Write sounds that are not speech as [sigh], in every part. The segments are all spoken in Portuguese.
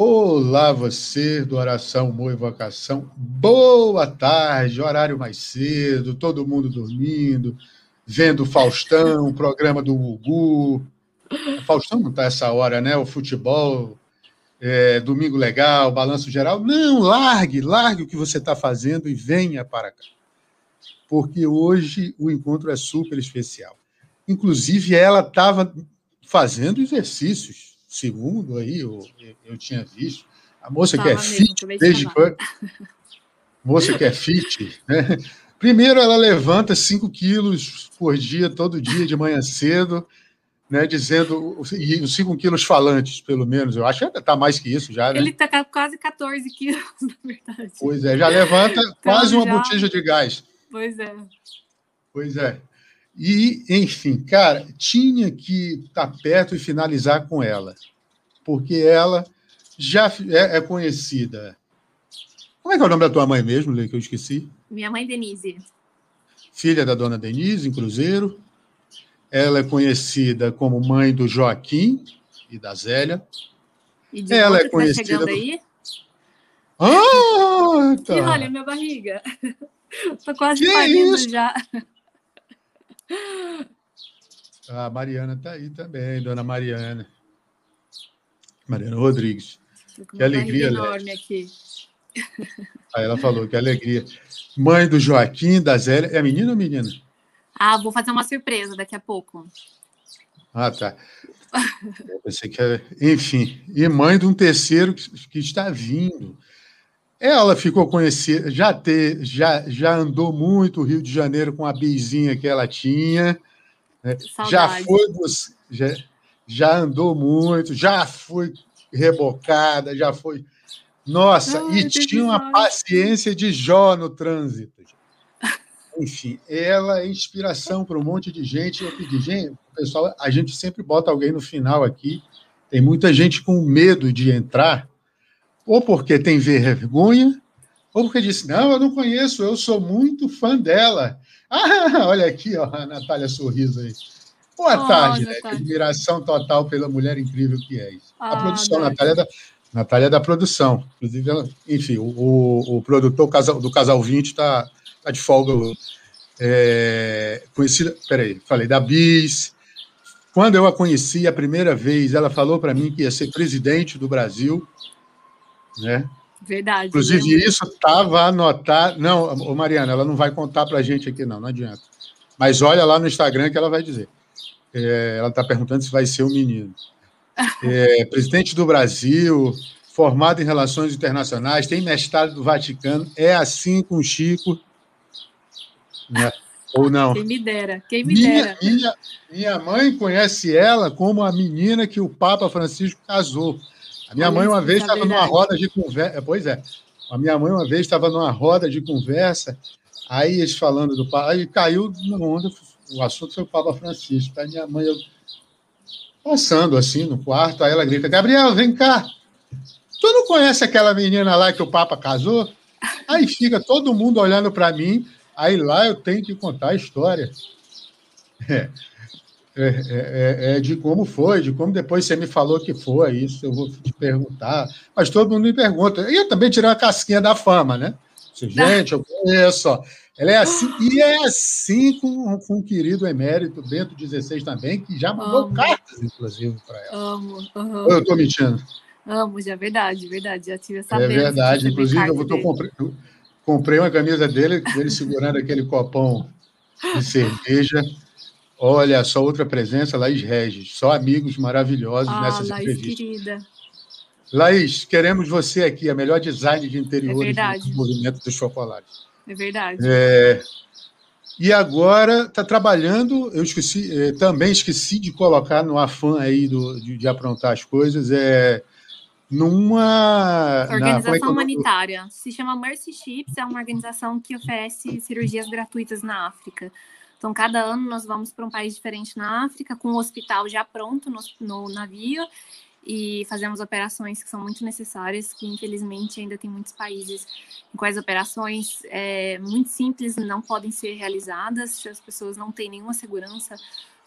Olá, você do Oração Boa Invocação. Boa tarde, horário mais cedo, todo mundo dormindo, vendo Faustão, programa do Gugu. Faustão não está essa hora, né? O futebol, é, domingo legal, balanço geral. Não, largue, largue o que você está fazendo e venha para cá. Porque hoje o encontro é super especial. Inclusive, ela estava fazendo exercícios segundo aí, eu, eu tinha visto. A moça Tava que é fit, desde quando. Moça que é fit, né? Primeiro, ela levanta 5 quilos por dia, todo dia, de manhã cedo, né? Dizendo. E os 5 quilos falantes, pelo menos. Eu acho que está mais que isso já, né? Ele está quase 14 quilos, [laughs] na verdade. Pois é, já levanta então, quase uma já... botija de gás. Pois é. Pois é. E, enfim, cara, tinha que estar tá perto e finalizar com ela, porque ela já é, é, conhecida. Como é que é o nome da tua mãe mesmo, Lê, que eu esqueci? Minha mãe, Denise. Filha da dona Denise, em Cruzeiro. Ela é conhecida como mãe do Joaquim e da Zélia. E de ela é tá conhecida. Tá chegando do... aí? Ah, tá. E olha, minha barriga. [laughs] Tô quase que parindo isso? já. A Mariana está aí também, dona Mariana. Mariana Rodrigues. Que alegria, enorme aqui. Aí ela falou que alegria. Mãe do Joaquim, da Zélia. É menina ou menina? Ah, vou fazer uma surpresa daqui a pouco. Ah, tá. Eu pensei que era... Enfim, e mãe de um terceiro que, que está vindo. Ela ficou conhecida, já, já, já andou muito o Rio de Janeiro com a bizinha que ela tinha. Né? Já foi já, já andou muito, já foi rebocada, já foi. Nossa, Ai, e tinha uma paciência de Jó no trânsito. Enfim, ela é inspiração para um monte de gente. Eu pedi, gente, pessoal, a gente sempre bota alguém no final aqui. Tem muita gente com medo de entrar ou porque tem vergonha, ou porque disse: Não, eu não conheço, eu sou muito fã dela. [laughs] Ah, olha aqui, ó, a Natália Sorriso aí. Boa oh, tarde, né? Admiração total pela mulher incrível que é. Ah, a produção, Natália, é da, Natália é da produção. Inclusive, ela, enfim, o, o, o, produtor do Casal 20 está tá de folga. É, conhecida, peraí, falei da Bis. Quando eu a conheci a primeira vez, ela falou para mim que ia ser presidente do Brasil né? Verdade. Inclusive, isso estava anotado. Não, Mariana, ela não vai contar para a gente aqui, não, não adianta. Mas olha lá no Instagram que ela vai dizer. É, ela está perguntando se vai ser um menino. É, [laughs] presidente do Brasil, formado em relações internacionais, tem mestrado do Vaticano, é assim com o Chico. Né? Ou não? Quem me dera, quem me minha, dera. Minha, minha mãe conhece ela como a menina que o Papa Francisco casou. A minha mãe uma vez estava numa roda de conversa. Pois é. A minha mãe uma vez estava numa roda de conversa, aí eles falando do Papa, aí caiu na onda, o assunto foi o Papa Francisco. Aí minha mãe eu, passando assim no quarto, aí ela grita: Gabriel, vem cá. Tu não conhece aquela menina lá que o Papa casou? Aí fica todo mundo olhando para mim, aí lá eu tenho que contar a história. É. É, é, é, é, de como foi, de como depois você me falou que foi, isso eu vou te perguntar. Mas todo mundo me pergunta. E eu também tirei uma casquinha da fama, né? Gente, eu conheço. Ó. Ela é assim, e é assim com, com o querido emérito Bento XVI também, que já mandou Amo. cartas, inclusive, para ela. Amo. Uhum. Ou eu estou mentindo? Amo, já é verdade, verdade. Já tive essa É verdade. Inclusive, eu, tô, comprei, eu comprei uma camisa dele, ele segurando aquele copão de cerveja. Olha, só outra presença, Laís Regis. Só amigos maravilhosos ah, nessas Laís, entrevistas. querida. Laís, queremos você aqui, a melhor design de interiores é do movimento dos chocolates. É verdade. É, e agora está trabalhando, eu esqueci, é, também esqueci de colocar no afã aí do, de, de aprontar as coisas, é numa organização na, é humanitária. Se chama Mercy Ships, é uma organização que oferece cirurgias gratuitas na África. Então, cada ano nós vamos para um país diferente na África, com o hospital já pronto no, no navio, e fazemos operações que são muito necessárias, que infelizmente ainda tem muitos países em quais operações é, muito simples não podem ser realizadas, se as pessoas não têm nenhuma segurança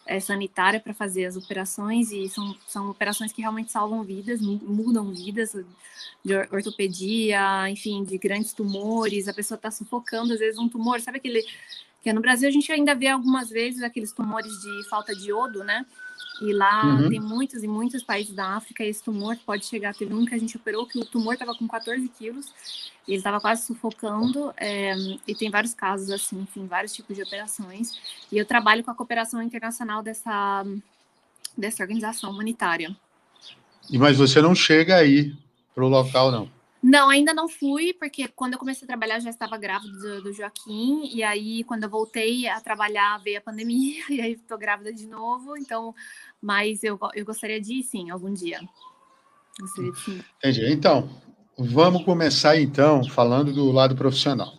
é, sanitária para fazer as operações e são, são operações que realmente salvam vidas, mudam vidas de ortopedia, enfim, de grandes tumores, a pessoa está sufocando às vezes um tumor, sabe aquele que no Brasil a gente ainda vê algumas vezes aqueles tumores de falta de iodo, né? E lá uhum. tem muitos e muitos países da África, e esse tumor pode chegar. Teve um que a gente operou que o tumor estava com 14 quilos, ele estava quase sufocando, é, e tem vários casos assim, enfim, vários tipos de operações. E eu trabalho com a cooperação internacional dessa, dessa organização humanitária. E mas você não chega aí para o local, não? Não, ainda não fui, porque quando eu comecei a trabalhar já estava grávida do, do, Joaquim, e aí quando eu voltei a trabalhar veio a pandemia, [laughs] e aí estou grávida de novo, então, mas eu, eu gostaria de ir sim, algum dia. Gostaria de sim. Entendi. Então, vamos começar então falando do lado profissional.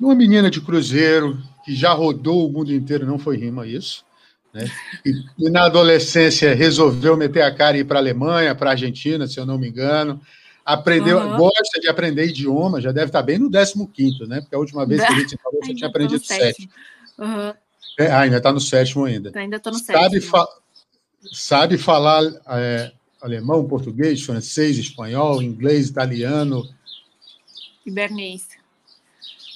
Uma menina de cruzeiro que já rodou o mundo inteiro, não foi rima isso, né? E, e na adolescência resolveu meter a cara e ir para a Alemanha, para a Argentina, se eu não me engano Aprendeu, uhum. gosta de aprender idioma, já deve estar bem no 15, né? Porque a última vez que a gente falou, [laughs] você tinha aprendido sete. Uhum. É, ah, ainda está no sétimo ainda. Ainda estou no sabe sétimo. Fa sabe falar é, alemão, português, francês, espanhol, inglês, italiano. Ibernês.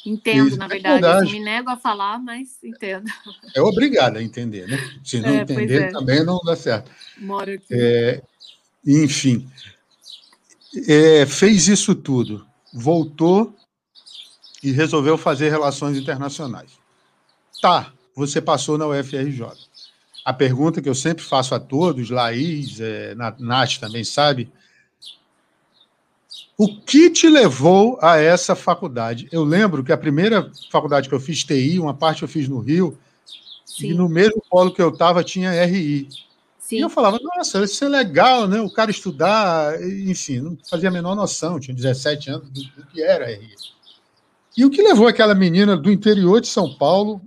Entendo, Isso, na é verdade. verdade. me nego a falar, mas entendo. É obrigado a entender, né? Se não é, entender, é. também não dá certo. Moro aqui. Enfim é, fez isso tudo, voltou e resolveu fazer relações internacionais. Tá, você passou na UFRJ. A pergunta que eu sempre faço a todos, Laís, é, Nath também sabe, o que te levou a essa faculdade? Eu lembro que a primeira faculdade que eu fiz TI, uma parte eu fiz no Rio, Sim. e no mesmo polo que eu estava tinha RI. Sim. E eu falava, nossa, isso é legal, né? O cara estudar, enfim, não fazia a menor noção, tinha 17 anos do, do que era. E o que levou aquela menina do interior de São Paulo?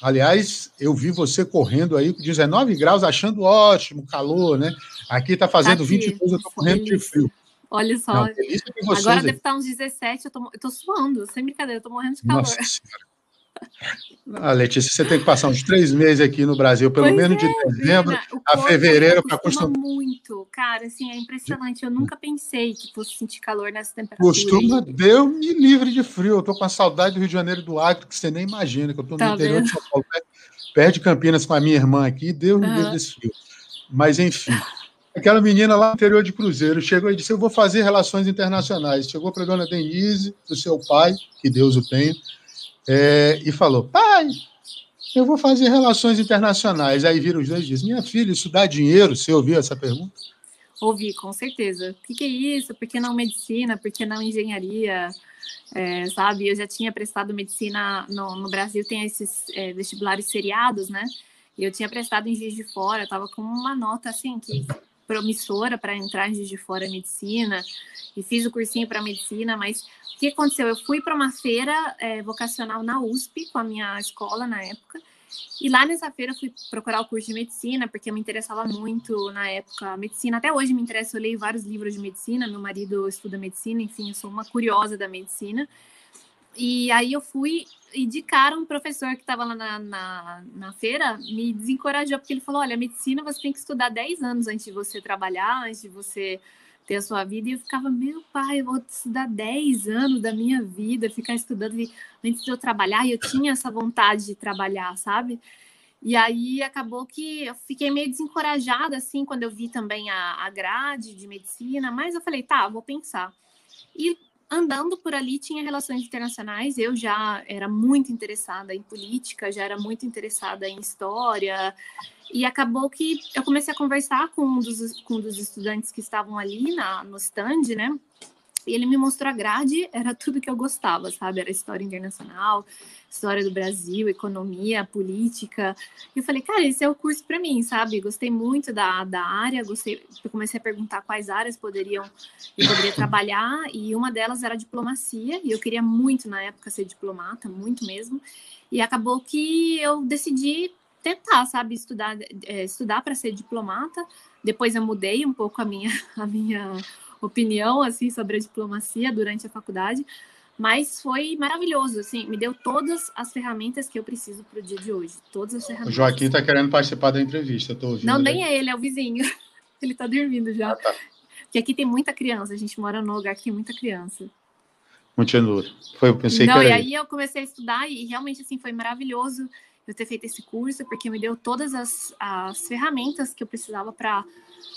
Aliás, eu vi você correndo aí com 19 graus, achando ótimo, calor, né? Aqui está fazendo tá 22, eu estou correndo de frio. Olha só. Não, Agora deve estar uns 17, eu tô, eu tô suando, sem brincadeira, eu tô morrendo de calor. Nossa senhora. Ah, Letícia, você tem que passar uns três meses aqui no Brasil, pelo pois menos é, de dezembro a fevereiro para acostumar. muito, cara, assim, é impressionante. Eu nunca pensei que fosse sentir calor nessa temperatura. Costuma, Deus me livre de frio. Eu tô com a saudade do Rio de Janeiro do Acre, que você nem imagina, que eu tô no tá interior vendo? de São Paulo, perto de Campinas com a minha irmã aqui, Deus me livre desse frio. Mas, enfim, aquela menina lá no interior de Cruzeiro chegou e disse: Eu vou fazer relações internacionais. Chegou para a dona Denise, do seu pai, que Deus o tenha é, e falou: pai, eu vou fazer relações internacionais. Aí viram os dois e dizem: minha filha, isso dá dinheiro? Você ouviu essa pergunta? Ouvi, com certeza. O que, que é isso? Por que não medicina? Por que não engenharia? É, sabe, eu já tinha prestado medicina no, no Brasil, tem esses é, vestibulares seriados, né? E eu tinha prestado em Juiz de Fora, estava com uma nota assim que promissora para entrar de Fora medicina e fiz o cursinho para medicina, mas o que aconteceu? Eu fui para uma feira é, vocacional na USP com a minha escola na época. E lá nessa feira eu fui procurar o curso de medicina, porque eu me interessava muito na época. A medicina até hoje me interessa, eu leio vários livros de medicina, meu marido estuda medicina, enfim, eu sou uma curiosa da medicina. E aí eu fui e de cara um professor que estava lá na, na, na, feira me desencorajou, porque ele falou: olha, medicina você tem que estudar 10 anos antes de você trabalhar, antes de você ter a sua vida. E eu ficava, meu pai, eu vou estudar 10 anos da minha vida, ficar estudando antes de eu trabalhar. E eu tinha essa vontade de trabalhar, sabe? E aí acabou que eu fiquei meio desencorajada, assim, quando eu vi também a, a grade de medicina. Mas eu falei, tá, vou pensar. E andando por ali tinha relações internacionais. Eu já era muito interessada em política, já era muito interessada em história. E acabou que eu comecei a conversar com um dos, com um dos estudantes que estavam ali na, no stand, né? E ele me mostrou a grade, era tudo que eu gostava, sabe? Era história internacional, história do Brasil, economia, política. E eu falei, cara, esse é o curso para mim, sabe? Gostei muito da, da área, gostei, eu comecei a perguntar quais áreas poderiam eu poderia [coughs] trabalhar, e uma delas era diplomacia, e eu queria muito na época ser diplomata, muito mesmo. E acabou que eu decidi tentar, sabe, estudar, é, estudar para ser diplomata. Depois eu mudei um pouco a minha, [laughs] a minha opinião assim sobre a diplomacia durante a faculdade, Mas foi maravilhoso, assim, me deu todas as ferramentas que eu preciso para o dia de hoje. Todas as ferramentas. O Joaquim está querendo participar da entrevista, estou ouvindo. Não, nem é ele, é o vizinho. [laughs] ele está dormindo já. Ah, tá. Porque aqui tem muita criança, a gente mora num lugar que tem muita criança. Continua. Foi, eu pensei Não, que era e aí eu comecei a estudar e realmente assim foi maravilhoso eu ter feito esse curso, porque me deu todas as, as ferramentas que eu precisava para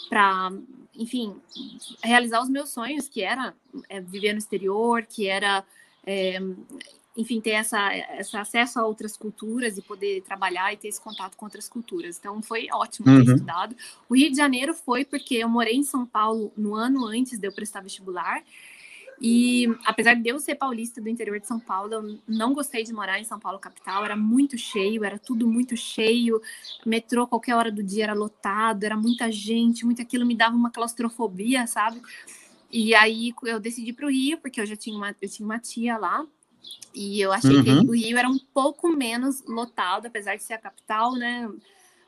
para, enfim, realizar os meus sonhos, que era é, viver no exterior, que era, é, enfim, ter essa, essa acesso a outras culturas e poder trabalhar e ter esse contato com outras culturas. Então, foi ótimo ter uhum. estudado. O Rio de Janeiro foi porque eu morei em São Paulo no ano antes de eu prestar vestibular, e apesar de eu ser paulista do interior de São Paulo, eu não gostei de morar em São Paulo capital, era muito cheio, era tudo muito cheio, metrô qualquer hora do dia era lotado, era muita gente, muito aquilo me dava uma claustrofobia, sabe? E aí eu decidi para o Rio, porque eu já tinha uma, eu tinha uma tia lá, e eu achei uhum. que o Rio era um pouco menos lotado, apesar de ser a capital, né?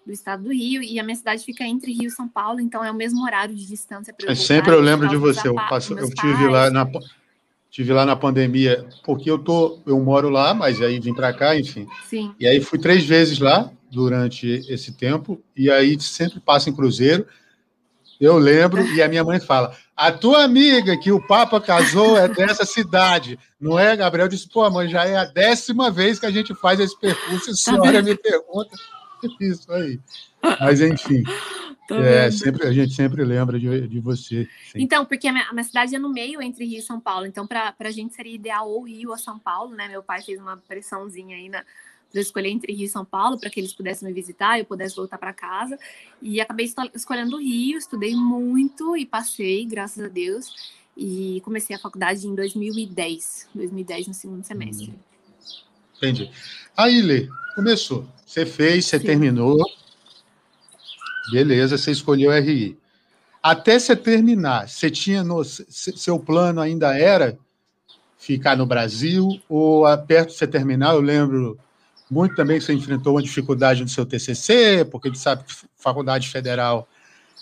Do estado do Rio, e a minha cidade fica entre Rio e São Paulo, então é o mesmo horário de distância eu Sempre eu lembro de você, eu, passo, eu tive lá na tive lá na pandemia, porque eu tô, eu moro lá, mas aí vim para cá, enfim. Sim. E aí fui três vezes lá durante esse tempo, e aí sempre passa em cruzeiro. Eu lembro, e a minha mãe fala: a tua amiga que o Papa casou é dessa cidade, não é, Gabriel? Eu disse, pô, mãe, já é a décima vez que a gente faz esse percurso, e a senhora me pergunta [laughs] isso aí. Mas, enfim. [laughs] É, sempre, a gente sempre lembra de, de você. Sim. Então, porque a minha, a minha, cidade é no meio entre Rio e São Paulo. Então, para a gente seria ideal ou Rio ou São Paulo, né? Meu pai fez uma pressãozinha aí na, para escolher entre Rio e São Paulo, para que eles pudessem me visitar, eu pudesse voltar para casa. E acabei escolhendo o Rio, estudei muito e passei, graças a Deus. E comecei a faculdade em 2010, 2010 no segundo semestre. Entendi. Aí, Lê, começou. Você fez, você Sim. terminou. Beleza, você escolheu RI. Até você terminar, você tinha no, seu plano ainda era ficar no Brasil ou perto de você terminar? Eu lembro muito também que você enfrentou uma dificuldade no seu TCC, porque a gente sabe que faculdade federal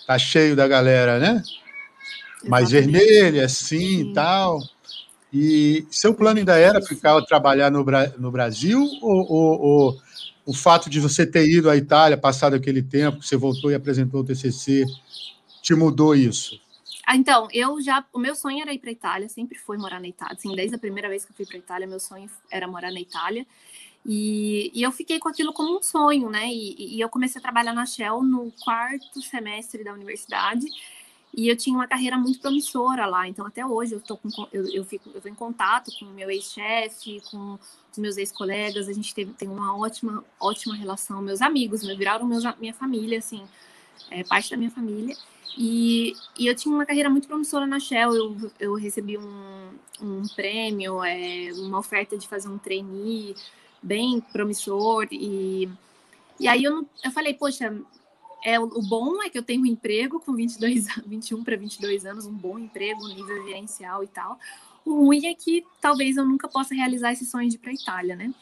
tá cheio da galera, né? Mais vermelha, assim e tal. E seu plano ainda era ficar trabalhar no, no Brasil ou, ou, ou o fato de você ter ido à Itália, passado aquele tempo, você voltou e apresentou o TCC, te mudou isso? Ah, então, eu já. O meu sonho era ir para a Itália, sempre foi morar na Itália. Assim, desde a primeira vez que eu fui para a Itália, meu sonho era morar na Itália. E, e, eu fiquei com aquilo como um sonho, né? E, e eu comecei a trabalhar na Shell no quarto semestre da universidade. E eu tinha uma carreira muito promissora lá, então até hoje eu tô com, eu, eu fico eu tô em contato com o meu ex-chefe, com os meus ex-colegas, a gente teve, tem uma ótima ótima relação, meus amigos, me viraram meus, minha família, assim, é, parte da minha família. E, e eu tinha uma carreira muito promissora na Shell, eu, eu recebi um, um prêmio, é, uma oferta de fazer um trainee bem promissor e e aí eu, eu falei, poxa, é, o bom é que eu tenho um emprego com 22, 21 para 22 anos, um bom emprego, nível gerencial e tal. O ruim é que talvez eu nunca possa realizar esse sonho de ir para a Itália, né?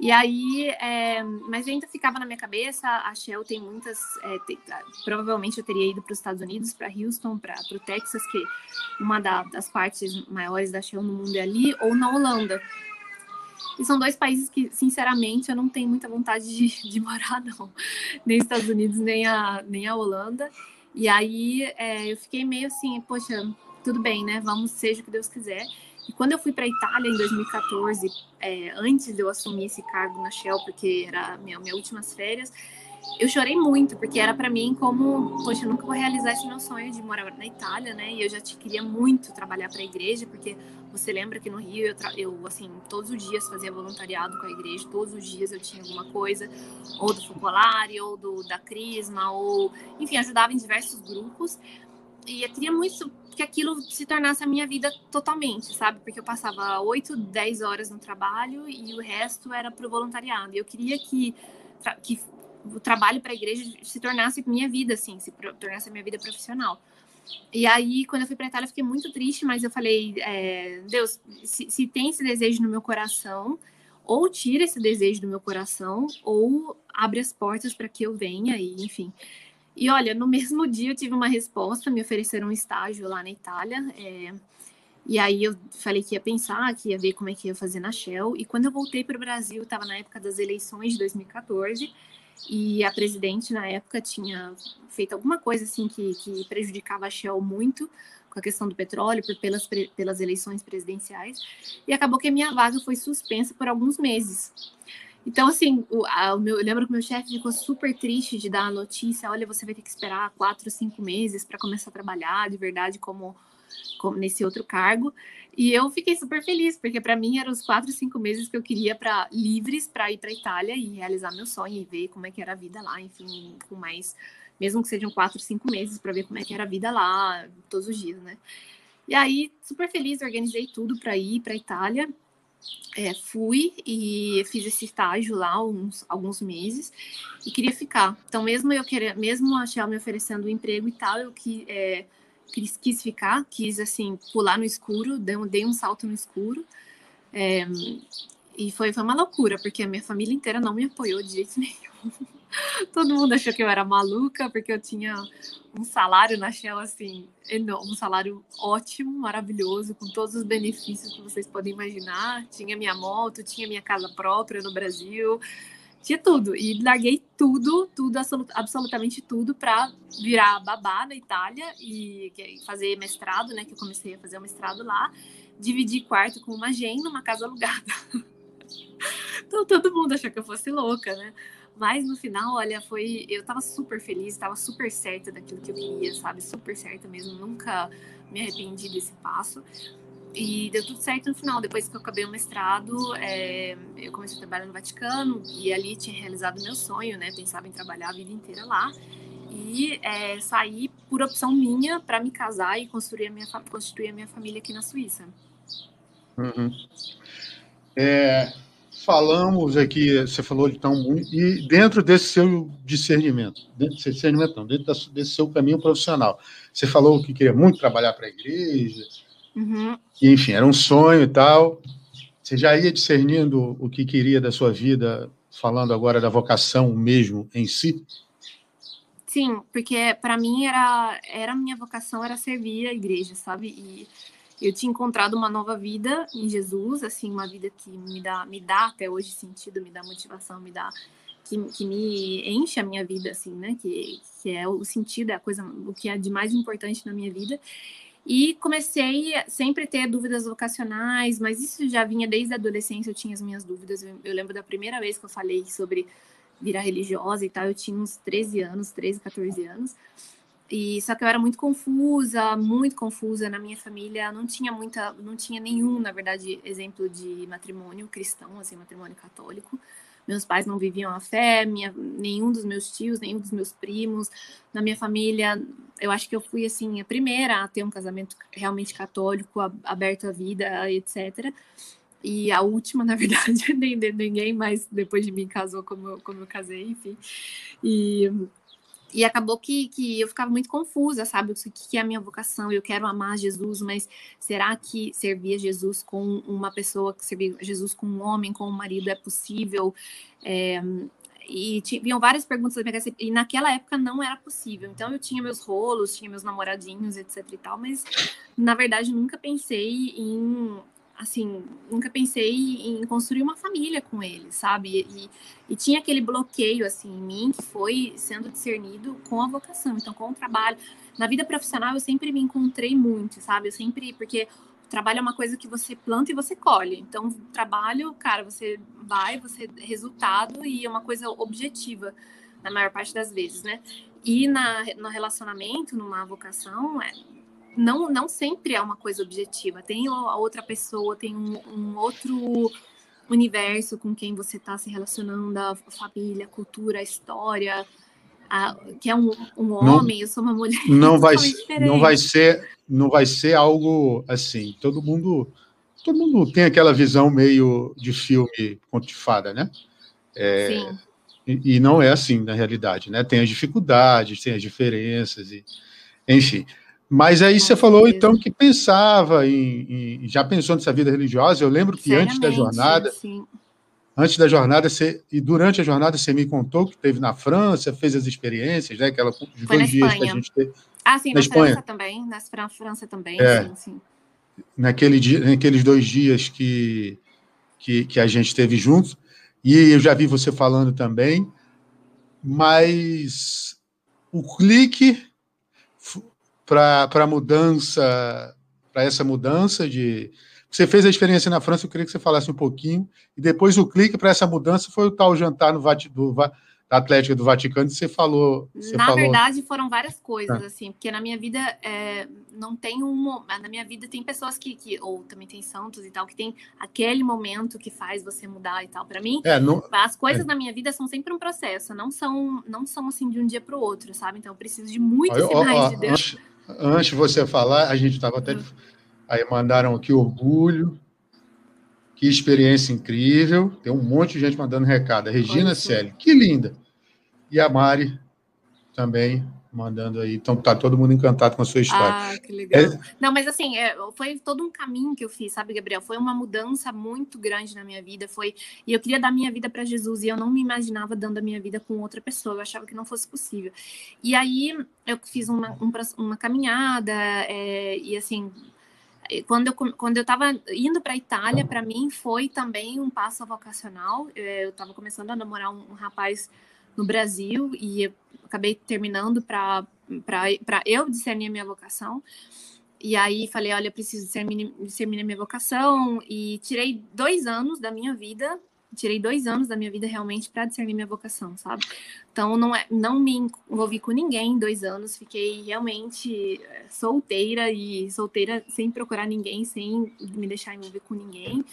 E aí, é, mas ainda ficava na minha cabeça, a Shell tem muitas, é, tem, provavelmente eu teria ido para os Estados Unidos, para Houston, para o Texas, que uma da, das partes maiores da Shell no mundo é ali, ou na Holanda. E são dois países que, sinceramente, eu não tenho muita vontade de, [laughs] de morar, não. Nem Estados Unidos, nem a, nem a Holanda. E aí é, eu fiquei meio assim, poxa, tudo bem, né? Vamos, seja o que Deus quiser. E quando eu fui para a Itália em 2014, é, antes de eu assumir esse cargo na Shell, porque era minha, minhas últimas férias, eu chorei muito, porque era para mim como, poxa, eu nunca vou realizar esse meu sonho de morar na Itália, né? E eu já te queria muito trabalhar para a igreja, porque você lembra que no Rio eu, eu, assim, todos os dias fazia voluntariado com a igreja, todos os dias eu tinha alguma coisa, ou do Focolare, ou do da Crisma, ou, enfim, ajudava em diversos grupos. E eu queria muito que aquilo se tornasse a minha vida totalmente, sabe? Porque eu passava 8, 10 horas no trabalho e o resto era para o voluntariado. E eu queria que, que o trabalho para a igreja se tornasse minha vida, assim, se tornasse minha vida profissional. E aí, quando eu fui para Itália, eu fiquei muito triste, mas eu falei, é, Deus, se, se, tem esse desejo no meu coração, ou tira esse desejo do meu coração, ou abre as portas para que eu venha, e enfim. E olha, no [laughs] mesmo dia eu tive uma resposta, me ofereceram um estágio lá na Itália. É, E aí eu falei que ia pensar, que ia ver como é que ia fazer na Shell. E quando eu voltei para o Brasil, estava na época das eleições de 2014, e a presidente na época tinha feito alguma coisa assim que, que prejudicava a Shell muito com a questão do petróleo, por, pelas, pelas eleições presidenciais, e acabou que a minha vaga foi suspensa por alguns meses. Então, assim, o, a, o meu, eu lembro que meu chefe ficou super triste de dar a notícia: olha, você vai ter que esperar quatro, cinco meses para começar a trabalhar de verdade como nesse outro cargo. E eu fiquei super feliz, porque para mim eram os quatro, cinco meses que eu queria para livres para ir para Itália e realizar meu sonho e ver como é que era a vida lá, enfim, com mais, mesmo que sejam quatro, cinco meses para ver como é que era a vida lá todos os dias, né? E aí, super feliz, organizei tudo para ir para Itália. É, fui e fiz esse estágio lá uns, alguns meses e queria ficar. Então, mesmo eu querer, mesmo a Shell me oferecendo um emprego e tal, eu que é, quis, quis ficar, quis assim pular no escuro, dei um, dei um salto no escuro. É, e foi, foi uma loucura, porque a minha família inteira não me apoiou de jeito [laughs] nenhum. Todo mundo achou que eu era maluca, porque eu tinha um salário na Shell, assim, enorme, um salário ótimo, maravilhoso, com todos os benefícios que vocês podem imaginar. Tinha minha moto, tinha minha casa própria no Brasil, tinha tudo. E larguei tudo, tudo, absolutamente tudo, para virar babá na Itália e fazer mestrado, né? Que eu comecei a fazer o mestrado lá. Dividir quarto com uma gen numa casa alugada. [laughs] então todo mundo achou que eu fosse louca, né? Mas no final, olha, foi. Eu tava super feliz, tava super certa daquilo que eu queria, sabe? Super certa mesmo. Nunca me arrependi desse passo. E deu tudo certo no final. Depois que eu acabei o mestrado, é, eu comecei a trabalhar no Vaticano e ali tinha realizado meu sonho, né? Pensava em trabalhar a vida inteira lá. E é, saí por opção minha para me casar e construir a minha, constituir a minha família aqui na Suíça. Uhum. É, falamos aqui, você falou então muito, e dentro desse seu discernimento, dentro desse discernimento não, dentro desse seu caminho profissional, você falou que queria muito trabalhar para a igreja, Uhum. enfim, era um sonho e tal. Você já ia discernindo o que queria da sua vida, falando agora da vocação mesmo em si? Sim, porque para mim era era a minha vocação era servir a igreja, sabe? E eu tinha encontrado uma nova vida em Jesus, assim, uma vida que me dá me dá até hoje sentido, me dá motivação, me dá que, que me enche a minha vida, assim, né? Que, que é o sentido, é a coisa, o que é de mais importante na minha vida. E comecei a sempre ter dúvidas vocacionais, mas isso já vinha desde a adolescência, eu tinha as minhas dúvidas. Eu, eu lembro da primeira vez que eu falei sobre virar religiosa e tal, eu tinha uns 13 anos, 13, 14 anos. E só que eu era muito confusa, muito confusa na minha família, não tinha muita, não tinha nenhum, na verdade, exemplo de matrimônio cristão, assim, matrimônio católico. Meus pais não viviam a fé, minha, nenhum dos meus tios, nenhum dos meus primos. Na minha família, eu acho que eu fui assim a primeira a ter um casamento realmente católico, aberto à vida, etc. E a última, [laughs] na verdade, nem, ninguém mais depois de mim casou como como eu casei, enfim. E e acabou que, que eu ficava muito confusa, sabe? O que é a minha vocação? Eu quero amar Jesus, mas será que servir a Jesus com uma pessoa, que servir Jesus com um homem, com um marido é possível? É, e tinham várias perguntas da minha cabeça, e naquela época não era possível. Então eu tinha meus rolos, tinha meus namoradinhos, etc e tal, mas na verdade nunca pensei em assim, nunca pensei em construir uma família com ele, sabe? E, e, tinha aquele bloqueio, assim, em mim, que foi sendo discernido com a vocação, então, com o trabalho. Na vida profissional, eu sempre me encontrei muito, sabe? Eu sempre, porque o trabalho é uma coisa que você planta e você colhe. Então, trabalho, cara, você vai, você resultado e é uma coisa objetiva, na maior parte das vezes, né? E na, no relacionamento, numa vocação, é, não, não sempre é uma coisa objetiva. Tem a outra pessoa, tem um, um outro universo com quem você está se relacionando, a família, a cultura, a história, a, que é um, um homem, não, eu sou uma mulher. [laughs] Não vai, não vai ser, não vai ser algo assim. Todo mundo, todo mundo tem aquela visão meio de filme conto de fada, né? É, Sim. E, e, não é assim na realidade, né? Tem as dificuldades, tem as diferenças e, enfim. Mas aí você falou então que pensava em, em, já pensou nessa vida religiosa. Eu lembro que antes da jornada, sim. antes da jornada, você, e durante a jornada você me contou que teve na França, fez as experiências, né? Aquela Foi dois dias que a gente teve. Ah, sim, na, na Espanha. França também, na França também, é. sim, sim. naquele dia, naqueles dois dias que, que, que a gente esteve juntos, e eu já vi você falando também, mas o clique para a mudança, para essa mudança de. Você fez a experiência na França, eu queria que você falasse um pouquinho, e depois o clique para essa mudança foi o tal jantar no Vat, do, da Atlética do Vaticano, você falou. Você na falou... verdade, foram várias coisas, ah. assim, porque na minha vida é, não tem um. Na minha vida tem pessoas que, que, ou também tem santos e tal, que tem aquele momento que faz você mudar e tal. Para mim, é, não... as coisas é. na minha vida são sempre um processo, não são, não são assim de um dia para o outro, sabe? Então eu preciso de muitos sinais de Deus. Antes, antes de você falar, a gente estava até. Aí mandaram aqui orgulho. Que experiência incrível. Tem um monte de gente mandando recado. A Regina Selle, que linda. E a Mari também mandando aí. Então tá todo mundo encantado com a sua história. Ah, que legal. É... Não, mas assim, é, foi todo um caminho que eu fiz, sabe, Gabriel? Foi uma mudança muito grande na minha vida. Foi e eu queria dar minha vida para Jesus e eu não me imaginava dando a minha vida com outra pessoa. Eu achava que não fosse possível. E aí eu fiz uma, um, uma caminhada é, e assim quando eu, quando eu estava indo para a Itália, para mim foi também um passo vocacional. É, eu estava começando a namorar um, um rapaz no Brasil e acabei terminando para eu discernir a minha vocação. E aí falei, olha, eu preciso discernir, discernir a minha vocação e tirei dois anos da minha vida tirei dois anos da minha vida realmente para discernir minha vocação, sabe? Então não é, não me envolvi com ninguém em dois anos, fiquei realmente eh, solteira e solteira sem procurar ninguém, sem me deixar envolver com ninguém,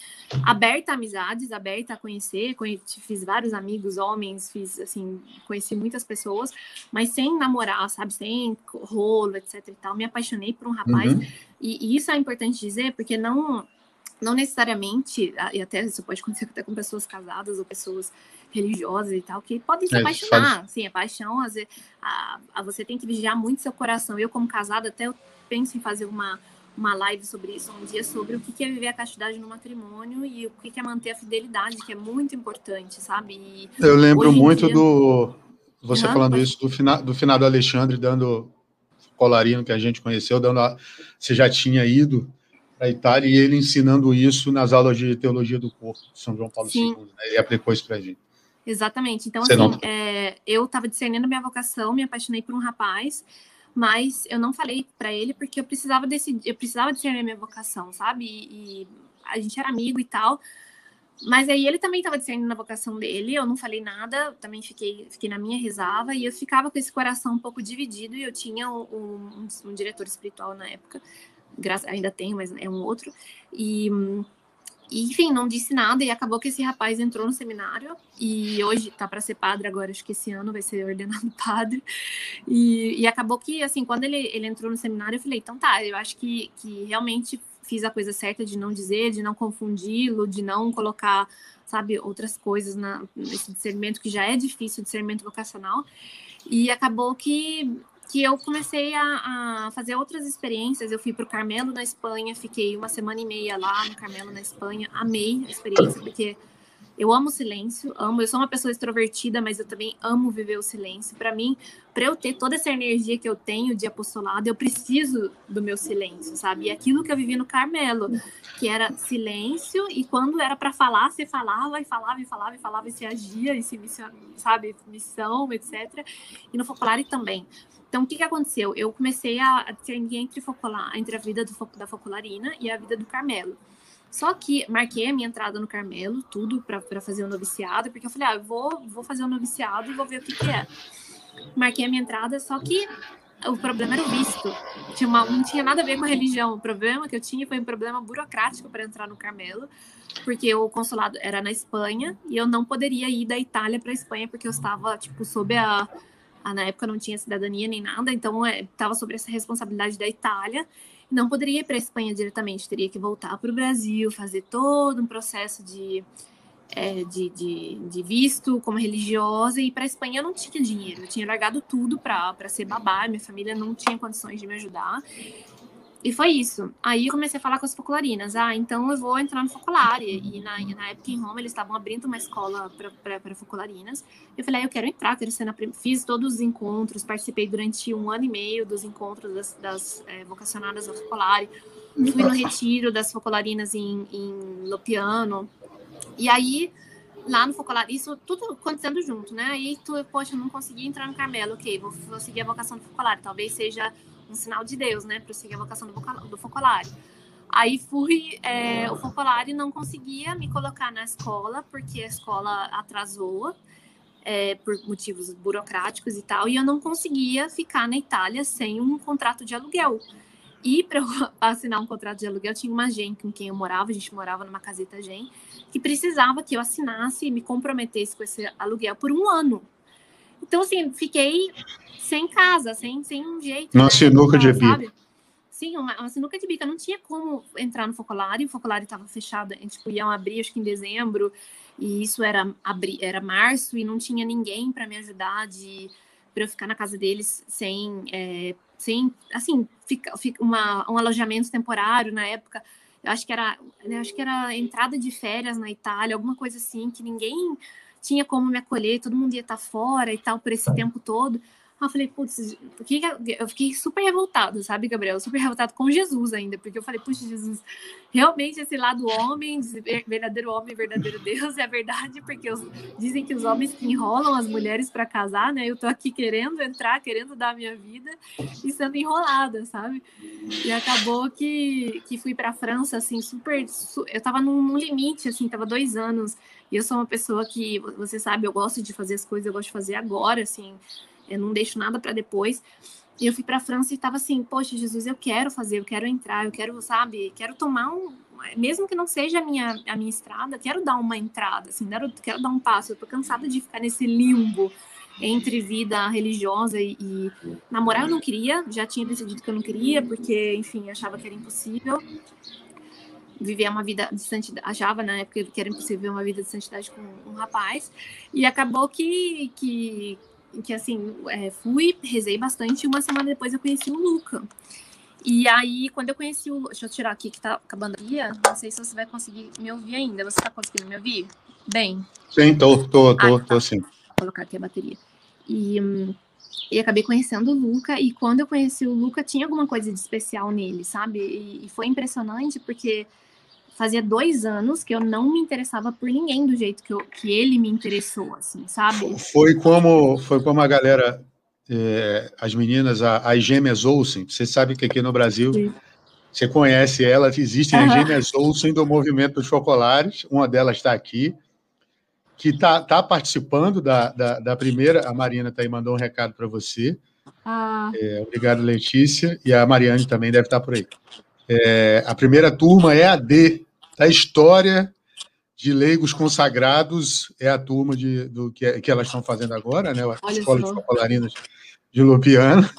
aberta a amizades, aberta a conhecer, conheci, fiz vários amigos homens, fiz assim, conheci muitas pessoas, mas sem namorar, sabe? Sem rolo, etc e tal. Me apaixonei por um rapaz uhum. e, e isso é importante dizer porque não não necessariamente, e até isso pode acontecer até com pessoas casadas ou pessoas religiosas e tal, que podem se é, apaixonar. Sim, a paixão, às vezes, a, a, você tem que vigiar muito seu coração. Eu, como casada, até eu penso em fazer uma, uma live sobre isso um dia, sobre o que é viver a castidade no matrimônio e o que é manter a fidelidade, que é muito importante, sabe? E eu lembro muito dia... do. Você uhum, falando pode... isso, do final, do final do Alexandre dando colarinho que a gente conheceu, dando a... você já tinha ido para a Itália e ele ensinando isso nas aulas de teologia do corpo de São João Paulo Sim. II. Né? Ele aplicou isso para a gente. Exatamente. Então, Você assim, não... é, eu estava discernindo minha vocação, me apaixonei por um rapaz, mas eu não falei para ele porque eu precisava decidir, eu precisava discernir minha vocação, sabe? E, e a gente era amigo e tal. Mas aí ele também estava discernindo a vocação dele, eu não falei nada, também fiquei, fiquei na minha rezava, e eu ficava com esse coração um pouco dividido, e eu tinha um, um, um diretor espiritual na época, ainda tem, mas é um outro. E, e, enfim, não disse nada e acabou que esse rapaz entrou no seminário e hoje tá para ser padre agora, acho que esse ano vai ser ordenado [laughs] padre. E, e acabou que, assim, quando ele, ele entrou no seminário, eu falei, então tá, eu acho que, que realmente fiz a coisa certa de não dizer, de não confundi-lo, de não colocar, sabe, outras coisas na, nesse discernimento que já é difícil, discernimento vocacional. E acabou que que eu comecei a, a, fazer outras experiências. Eu fui para o Carmelo na Espanha, fiquei uma semana e meia lá no Carmelo na Espanha, amei a experiência porque eu amo o silêncio, amo. Eu sou uma pessoa extrovertida, mas eu também amo viver o silêncio. Para mim, para eu ter toda essa energia que eu tenho de apostolado, eu preciso do meu silêncio, sabe? E aquilo que eu vivi no Carmelo, que era silêncio, e quando era para falar, você falava e falava e falava e falava e se agia, e se sabe, missão, etc. E no Focolare também. Então, o que, que aconteceu? Eu comecei a discernir entre, focolar, entre a vida do, da Focolarina e a vida do Carmelo. Só que marquei a minha entrada no Carmelo, tudo para fazer o noviciado, porque eu falei, ah, eu vou, vou fazer o noviciado e vou ver o que, que é. Marquei a minha entrada, só que o problema era o visto. Tinha uma, não tinha nada a ver com a religião. O problema que eu tinha foi um problema burocrático para entrar no Carmelo, porque o consulado era na Espanha e eu não poderia ir da Itália para a Espanha porque eu estava tipo sob a ah, na época não tinha cidadania nem nada, então estava é, sobre essa responsabilidade da Itália. Não poderia ir para a Espanha diretamente, teria que voltar para o Brasil, fazer todo um processo de, é, de, de, de, visto como religiosa. E para a Espanha eu não tinha dinheiro, eu tinha largado tudo para ser babá, minha família não tinha condições de me ajudar. E foi isso. Aí eu comecei a falar com as focolarinas. Ah, então eu vou entrar no Focolare. E na, na época em Roma eles estavam abrindo uma escola para focolarinas. Eu falei, ah, eu quero entrar, quero ser na. Fiz todos os encontros, participei durante um ano e meio dos encontros das, das é, vocacionadas ao Focolare. Fui no retiro das focolarinas em, em Lopiano. E aí, lá no Focolare, isso tudo acontecendo junto, né? Aí, tu, poxa, não consegui entrar no Carmelo. Ok, vou, vou seguir a vocação do Focolare. Talvez seja um sinal de Deus, né, para seguir a vocação do, do Focolare. Aí fui, é, o Focolare não conseguia me colocar na escola, porque a escola atrasou, é, por motivos burocráticos e tal, e eu não conseguia ficar na Itália sem um contrato de aluguel. E para [laughs] assinar um contrato de aluguel, tinha uma gente com quem eu morava, a gente morava numa caseta gen, que precisava que eu assinasse e me comprometesse com esse aluguel por um ano. Então, assim, fiquei sem casa, sem, sem jeito. Uma né? sinuca de bica. Sim, uma, uma, sinuca de bica. Não tinha como entrar no Focolare, o Focolare estava fechado, a gente tipo, ia abrir, acho que em dezembro, e isso era, abri, era março, e não tinha ninguém para me ajudar de para eu ficar na casa deles sem, é, sem assim, fica, fica uma, um alojamento temporário na época. Eu acho que era, eu acho que era entrada de férias na Itália, alguma coisa assim, que ninguém tinha como me acolher, todo mundo ia estar fora e tal por esse tempo todo. Aí eu falei, putz, eu fiquei super revoltada, sabe, Gabriel? Super revoltada com Jesus ainda, porque eu falei, puxa, Jesus, realmente esse lado homem, verdadeiro homem, verdadeiro Deus, é verdade, porque os, dizem que os homens que enrolam as mulheres para casar, né? Eu tô aqui querendo entrar, querendo dar a minha vida e sendo enrolada, sabe? E acabou que, que fui para França, assim, super. Eu tava num, num limite, assim, tava dois anos. E eu sou uma pessoa que, você sabe, eu gosto de fazer as coisas, eu gosto de fazer agora, assim eu não deixo nada para depois. E eu fui para a França e estava assim, poxa, Jesus, eu quero fazer, eu quero entrar, eu quero, sabe, quero tomar um, mesmo que não seja a minha, a minha estrada, quero dar uma entrada, assim, quero, quero dar um passo. Eu tô cansada de ficar nesse limbo entre vida religiosa e, e, namorar eu não queria, já tinha decidido que eu não queria, porque, enfim, achava que era impossível viver uma vida de santidade, achava na época que era impossível viver uma vida de santidade com um rapaz, e acabou que, que que assim, é, fui, rezei bastante, e uma semana depois eu conheci o Luca. E aí, quando eu conheci o. Deixa eu tirar aqui que tá acabando a guia. Não sei se você vai conseguir me ouvir ainda. Você tá conseguindo me ouvir? Bem. Sim, tô, tô, tô, ah, tá. tô sim. Vou colocar aqui a bateria. E, e acabei conhecendo o Luca. E quando eu conheci o Luca, tinha alguma coisa de especial nele, sabe? E, e foi impressionante porque fazia dois anos que eu não me interessava por ninguém do jeito que, eu, que ele me interessou, assim, sabe? Foi como, foi como a galera, é, as meninas, a, as gêmeas Olsen, você sabe que aqui no Brasil, Sim. você conhece elas, existem uhum. as gêmeas Olsen do movimento dos focolares, uma delas está aqui, que está tá participando da, da, da, primeira, a Marina está aí, mandou um recado para você. Ah. É, obrigado, Letícia, e a Mariane também deve estar tá por aí. É, a primeira turma é a D, da história de leigos consagrados é a turma de, do que, que elas estão fazendo agora, né? A Escola de Popularinas de Lupiano.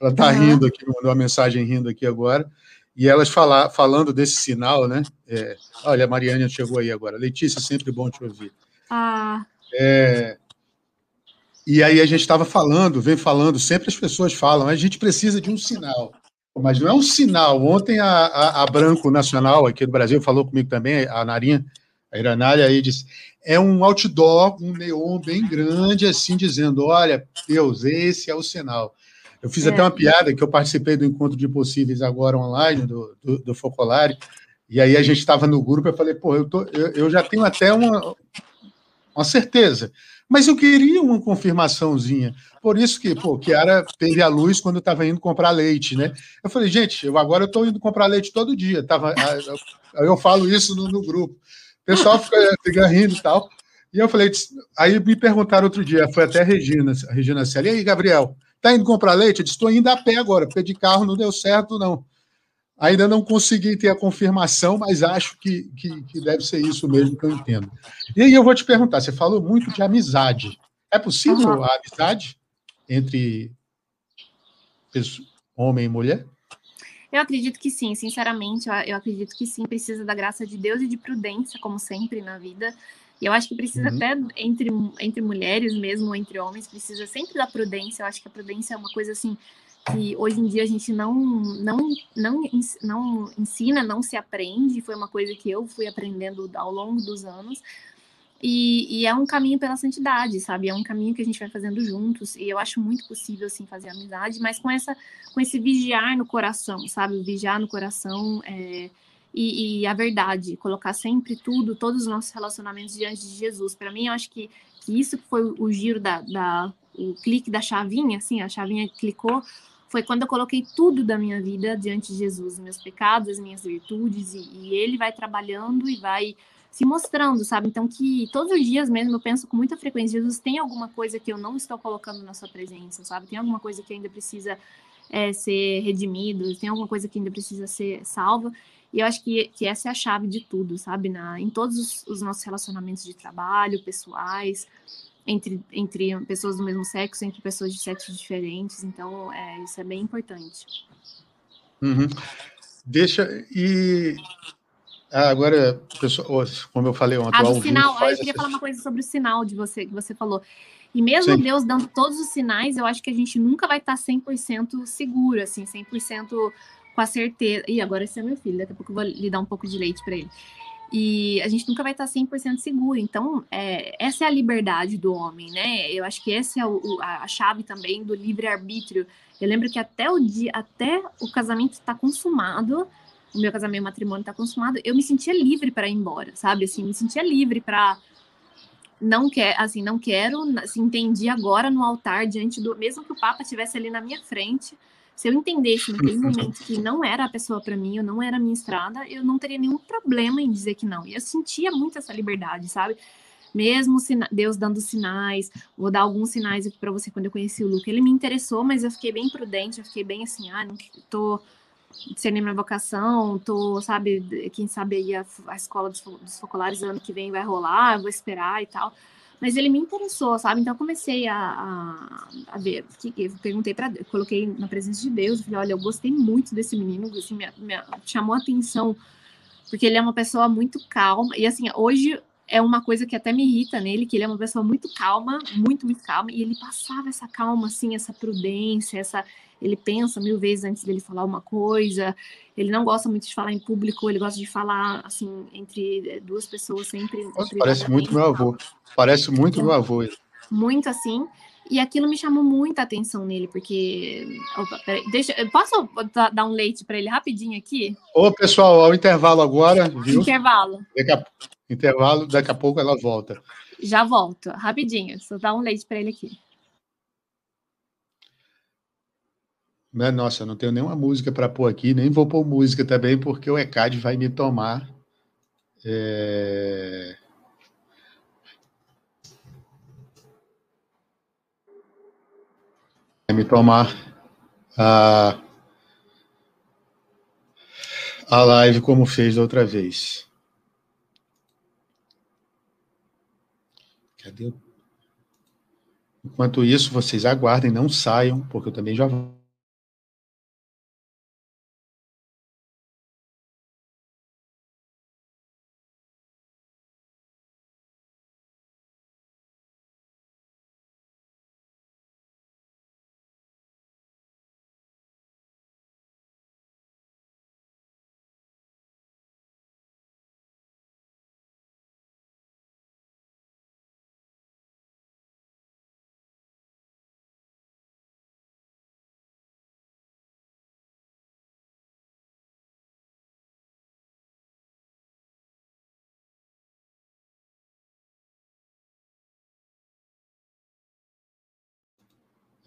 Ela está uhum. rindo aqui, mandou uma mensagem rindo aqui agora. E elas falar, falando desse sinal, né? É, olha, a Mariana chegou aí agora. Letícia, sempre bom te ouvir. Ah. É, e aí a gente estava falando, vem falando, sempre as pessoas falam, a gente precisa de um sinal. Mas não é um sinal. Ontem a, a, a, Branco Nacional aqui do Brasil falou comigo também, a Narinha, a Iranália, aí disse: é um outdoor, um neon bem grande, assim, dizendo: olha, Deus, esse é o sinal. Eu fiz é. até uma piada que eu participei do encontro de possíveis agora online, do, do, do Focolare, e aí a gente estava no grupo, eu falei, pô, eu, tô, eu, eu já tenho até uma, uma certeza. Mas eu queria uma confirmaçãozinha. Por isso que, pô, Kiara teve a luz quando eu estava indo comprar leite, né? Eu falei, gente, eu agora eu estou indo comprar leite todo dia. Tava, eu, eu falo isso no, no, grupo. O pessoal fica, fica rindo e tal. E eu falei, aí me perguntaram outro dia, foi até a Regina, a Regina Celi, e aí, Gabriel, tá indo comprar leite? Eu disse, estou indo a pé agora, porque de carro não deu certo, não. Ainda não consegui ter a confirmação, mas acho que, que, que, deve ser isso mesmo que eu entendo. E aí eu vou te perguntar: você falou muito de amizade. É possível a amizade entre homem e mulher? Eu acredito que sim, sinceramente, eu acredito que sim, precisa da graça de Deus e de prudência, como sempre na vida. E eu acho que precisa uhum. até entre, entre mulheres mesmo, ou entre homens, precisa sempre da prudência. Eu acho que a prudência é uma coisa assim que hoje em dia a gente não, não, não, não ensina, não se aprende, foi uma coisa que eu fui aprendendo ao longo dos anos. E, e, é um caminho pela santidade, sabe? É um caminho que a gente vai fazendo juntos. E eu acho muito possível, assim, fazer amizade, mas com essa, com esse vigiar no coração, sabe? Vigiar no coração é, e, e, a verdade, colocar sempre tudo, todos os nossos relacionamentos diante de Jesus. Para mim, eu acho que, que isso foi o giro da, da, o clique da chavinha, assim, a chavinha clicou foi quando eu coloquei tudo da minha vida diante de Jesus, meus pecados, as minhas virtudes, e, e ele vai trabalhando e vai se mostrando, sabe? Então, que todos os dias mesmo eu penso com muita frequência: Jesus, tem alguma coisa que eu não estou colocando na sua presença, sabe? Tem alguma coisa que ainda precisa é, ser redimido, tem alguma coisa que ainda precisa ser salva. E eu acho que, que essa é a chave de tudo, sabe? Na, em todos os, os nossos relacionamentos de trabalho, pessoais, entre, entre pessoas do mesmo sexo, entre pessoas de sexos diferentes. Então, é, isso é bem importante. Uhum. Deixa. E agora, pessoal, como eu falei ontem, ah, do sinal, eu queria essa... falar uma coisa sobre o sinal de você que você falou. E mesmo Sim. Deus dando todos os sinais, eu acho que a gente nunca vai estar 100% seguro, assim, 100% com a certeza. E agora esse é meu filho, daqui a pouco eu vou lhe dar um pouco de leite para ele. E a gente nunca vai estar 100% seguro. Então, é, essa é a liberdade do homem, né? Eu acho que essa é o, a chave também do livre-arbítrio. Eu lembro que até o dia, até o casamento estar tá consumado, o meu casamento, matrimônio está consumado, eu me sentia livre para ir embora, sabe? Assim, me sentia livre para não quer, assim, não quero, assim, entendi agora no altar diante do, mesmo que o Papa estivesse ali na minha frente, se eu entendesse naquele momento que não era a pessoa para mim, eu não era a minha estrada, eu não teria nenhum problema em dizer que não. E eu sentia muito essa liberdade, sabe? Mesmo Deus dando sinais, vou dar alguns sinais aqui para você quando eu conheci o Luca. Ele me interessou, mas eu fiquei bem prudente, eu fiquei bem assim, ah, não tô discernindo minha vocação, tô, sabe, quem sabe aí a, a escola dos, dos focolares ano que vem vai rolar, vou esperar e tal. Mas ele me interessou, sabe? Então eu comecei a, a, a ver. Que, eu perguntei para coloquei na presença de Deus, falei, olha, eu gostei muito desse menino, assim, me, me chamou a atenção, porque ele é uma pessoa muito calma. E assim, hoje é uma coisa que até me irrita nele, que ele é uma pessoa muito calma, muito, muito calma, e ele passava essa calma, assim, essa prudência, essa ele pensa mil vezes antes dele falar uma coisa, ele não gosta muito de falar em público, ele gosta de falar, assim, entre duas pessoas sempre. Nossa, parece muito meu avô, parece muito meu avô. Muito assim, e aquilo me chamou muita atenção nele, porque. Opa, peraí, deixa, posso dar um leite para ele rapidinho aqui? Ô, pessoal, ao intervalo agora, [laughs] viu? Intervalo. Daqui a, intervalo, daqui a pouco ela volta. Já volto, rapidinho, só dar um leite para ele aqui. Né, nossa, eu não tenho nenhuma música para pôr aqui, nem vou pôr música também, porque o ECAD vai me tomar. É... me tomar a, a live como fez da outra vez. Cadê? Enquanto isso, vocês aguardem, não saiam, porque eu também já vou.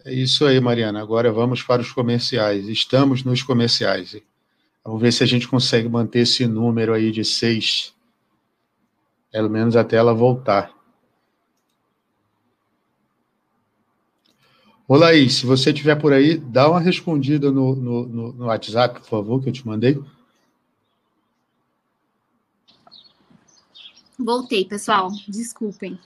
É isso aí, Mariana. Agora vamos para os comerciais. Estamos nos comerciais. Vamos ver se a gente consegue manter esse número aí de seis, pelo menos até ela voltar. Ô, Laís, se você estiver por aí, dá uma respondida no, no, no, no WhatsApp, por favor, que eu te mandei. Voltei, pessoal. Desculpem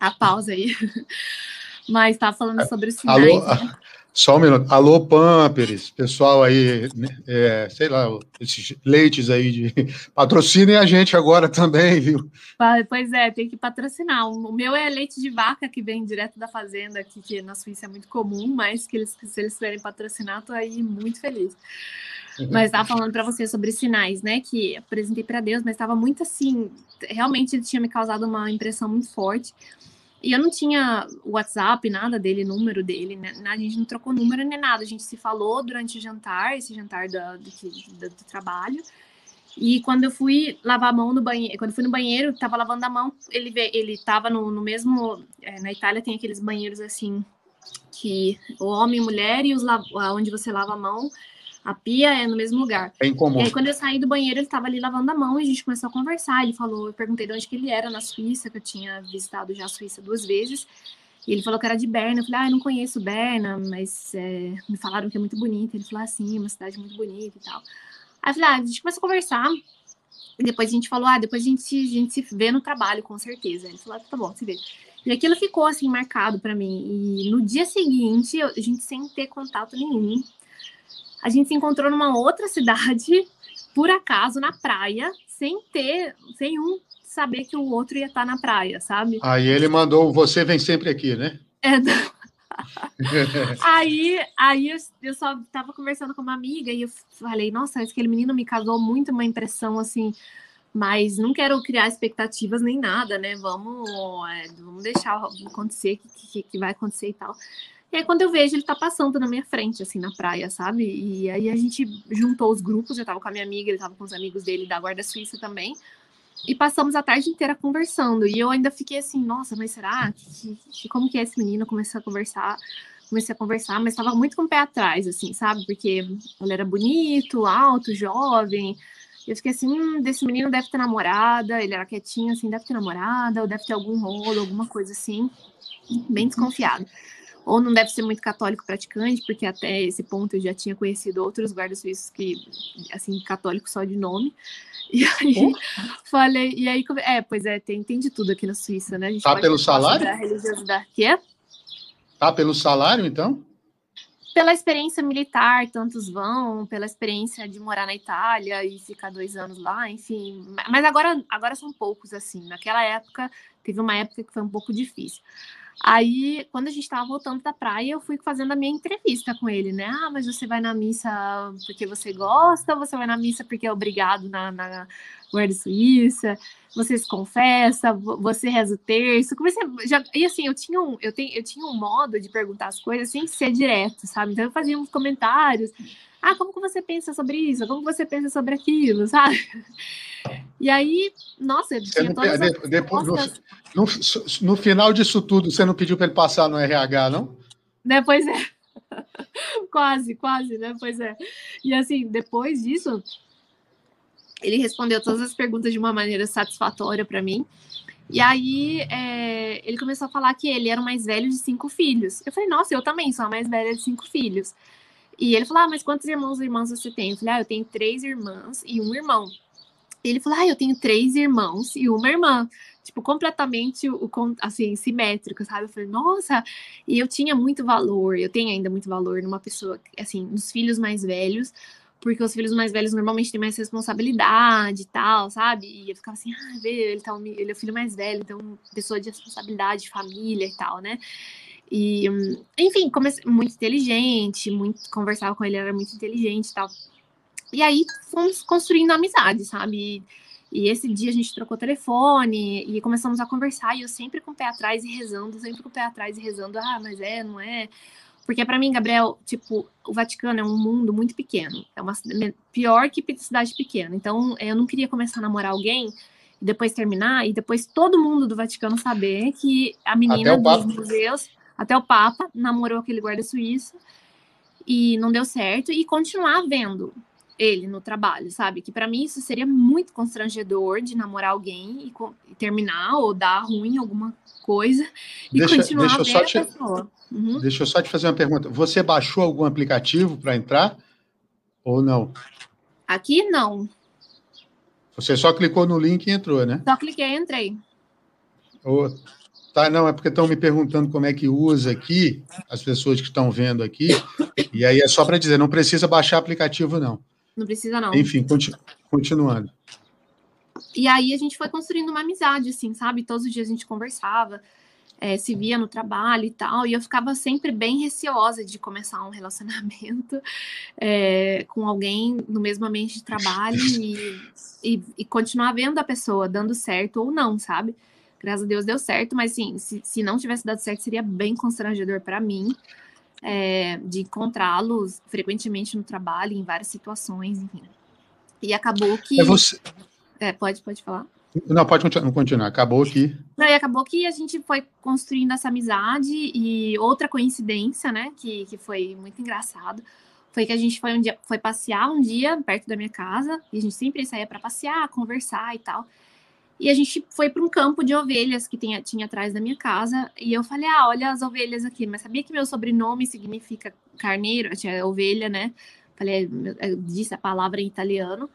a pausa aí. [laughs] Mas estava falando sobre os sinais. Alô, né? [laughs] Só um minuto. Alô, Pampers, pessoal aí, né, é, sei lá, esses leites aí de [laughs] patrocinem a gente agora também, viu? Pois é, tem que patrocinar. O meu é leite de vaca que vem direto da fazenda, aqui, que na Suíça é muito comum, mas que eles, se eles quiserem patrocinar, tô aí muito feliz. Uhum. Mas estava falando para você sobre sinais, né? Que apresentei para Deus, mas estava muito assim. Realmente ele tinha me causado uma impressão muito forte. E eu não tinha WhatsApp, nada dele, número dele, né? A gente não trocou número nem nada. A gente se falou durante o jantar, esse jantar do, do, do trabalho. E quando eu fui lavar a mão no banheiro, quando eu fui no banheiro, tava lavando a mão, ele ele tava no, no mesmo. É, na Itália tem aqueles banheiros assim, que o homem e mulher e os onde você lava a mão a pia é no mesmo lugar. É incomum. E aí, quando eu saí do banheiro, ele estava ali lavando a mão e a gente começou a conversar. Ele falou, eu perguntei de onde que ele era na Suíça, que eu tinha visitado já a Suíça duas vezes. E ele falou que era de Berna. Eu falei, ah, eu não conheço Berna, mas é, me falaram que é muito bonita. Ele falou, ah, sim, é uma cidade muito bonita e tal. Aí eu falei, ah, a gente começou a conversar. E depois a gente falou, ah, depois a gente, a gente se vê no trabalho, com certeza. Ele falou, ah, tá bom, se vê. E aquilo ficou assim marcado para mim. E no dia seguinte, a gente sem ter contato nenhum, a gente se encontrou numa outra cidade, por acaso, na praia, sem ter, sem um saber que o outro ia estar na praia, sabe? Aí ele mandou, você vem sempre aqui, né? É. [laughs] aí, aí eu, eu só estava conversando com uma amiga e eu falei, nossa, aquele menino me causou muito uma impressão assim, mas não quero criar expectativas nem nada, né? Vamos, é, vamos deixar acontecer o que, que, que vai acontecer e tal. E aí, quando eu vejo, ele tá passando na minha frente, assim, na praia, sabe? E aí a gente juntou os grupos, eu tava com a minha amiga, ele tava com os amigos dele da Guarda Suíça também. E passamos a tarde inteira conversando. E eu ainda fiquei assim, nossa, mas será? Que, como que é esse menino? Comecei a conversar, comecei a conversar, mas estava muito com o pé atrás, assim, sabe? Porque ele era bonito, alto, jovem. Eu fiquei assim, hum, desse menino deve ter namorada, ele era quietinho, assim, deve ter namorada, ou deve ter algum rolo, alguma coisa assim. Bem desconfiado ou não deve ser muito católico praticante, porque até esse ponto eu já tinha conhecido outros guardas suíços que, assim, católico só de nome. [laughs] E aí falei, e aí, é, pois é, tem, tem de tudo aqui na Suíça, né? A gente tá pelo salário? Da religiosidade. Que é? Tá pelo salário, então? Pela experiência militar, tantos vão, pela experiência de morar na Itália e ficar dois anos lá, enfim. Mas agora, agora são poucos, assim. Naquela época, teve uma época que foi um pouco difícil. Aí, quando a gente estava voltando da praia, eu fui fazendo a minha entrevista com ele, né? Ah, mas você vai na missa porque você gosta, você vai na missa porque é obrigado na, na Guarda Suíça? Você se confessa? Você reza o terço? Comecei já, e assim, eu tinha, um, eu, tenho, eu tinha um modo de perguntar as coisas sem ser direto, sabe? Então eu fazia uns comentários. Ah, como que você pensa sobre isso? Como você pensa sobre aquilo, sabe? E aí, nossa, tinha todas as depois, no, no, no, final disso tudo, você não pediu para ele passar no RH, não? Né, pois é. [laughs] quase, quase, né? Pois é. E assim, depois disso, ele respondeu todas as perguntas de uma maneira satisfatória para mim. E aí é, ele começou a falar que ele era o mais velho de cinco filhos. Eu falei, nossa, eu também sou a mais velha de cinco filhos. E ele falou, ah, mas quantos irmãos e irmãs você tem? Eu falei, ah, eu tenho três irmãs e um irmão. Ele falou: Ah, eu tenho três irmãos e uma irmã. Tipo, completamente o, assim, simétrico, sabe? Eu falei, nossa, e eu tinha muito valor, eu tenho ainda muito valor numa pessoa, assim, nos filhos mais velhos, porque os filhos mais velhos normalmente têm mais responsabilidade e tal, sabe? E eu ficava assim, ah, vê, ele, tá, ele é o filho mais velho, então pessoa de responsabilidade, família e tal, né? E, enfim, comecei, muito inteligente, muito, conversava com ele, era muito inteligente e tal. E aí fomos construindo amizade, sabe? E, e, esse dia a gente trocou telefone e começamos a conversar. E eu sempre com o pé atrás e rezando, sempre com o pé atrás e rezando. Ah, mas é, não é? Porque para mim, Gabriel, tipo, o Vaticano é um mundo muito pequeno. É uma pior que cidade pequena. Então, eu não queria começar a namorar alguém e depois terminar e depois todo mundo do Vaticano saber que a menina dos museus, até o Papa, namorou aquele guarda suíço e não deu certo e continuar vendo ele no trabalho, sabe? Que para mim isso seria muito constrangedor de namorar alguém e, terminar ou dar ruim alguma coisa e deixa, continuar deixa só te, pessoa. Uhum. Deixa eu só te fazer uma pergunta. Você baixou algum aplicativo para entrar ou não? Aqui não. Você só clicou no link e entrou, né? Só cliquei e entrei. Oh, Tá, não, é porque estão me perguntando como é que usa aqui, as pessoas que estão vendo aqui, e aí é só para dizer, não precisa baixar aplicativo, não. Não precisa, não. Enfim, continu continuando. E aí a gente foi construindo uma amizade, assim, sabe? Todos os dias a gente conversava, é, se via no trabalho e tal, e eu ficava sempre bem receosa de começar um relacionamento é, [laughs] com alguém no mesmo ambiente de trabalho e, e, e, continuar vendo a pessoa dando certo ou não, sabe? Graças a Deus deu certo, mas sim, se, se não tivesse dado certo, seria bem constrangedor para mim. É, de encontrá-los frequentemente no trabalho, em várias situações, enfim. E acabou que. É você... É, pode, pode falar. Não, pode continuar, continuar. Acabou que. Não, e acabou que a gente foi construindo essa amizade e outra coincidência, né? Que, que foi muito engraçado. Foi que a gente foi um dia, foi passear um dia perto da minha casa, e a gente sempre saía para passear, conversar e tal. E a gente foi para um campo de ovelhas que tinha, tinha atrás da minha casa. E eu falei: Ah, olha as ovelhas aqui. Mas sabia que meu sobrenome significa carneiro? Tinha ovelha, né? Falei, eu disse a palavra em italiano.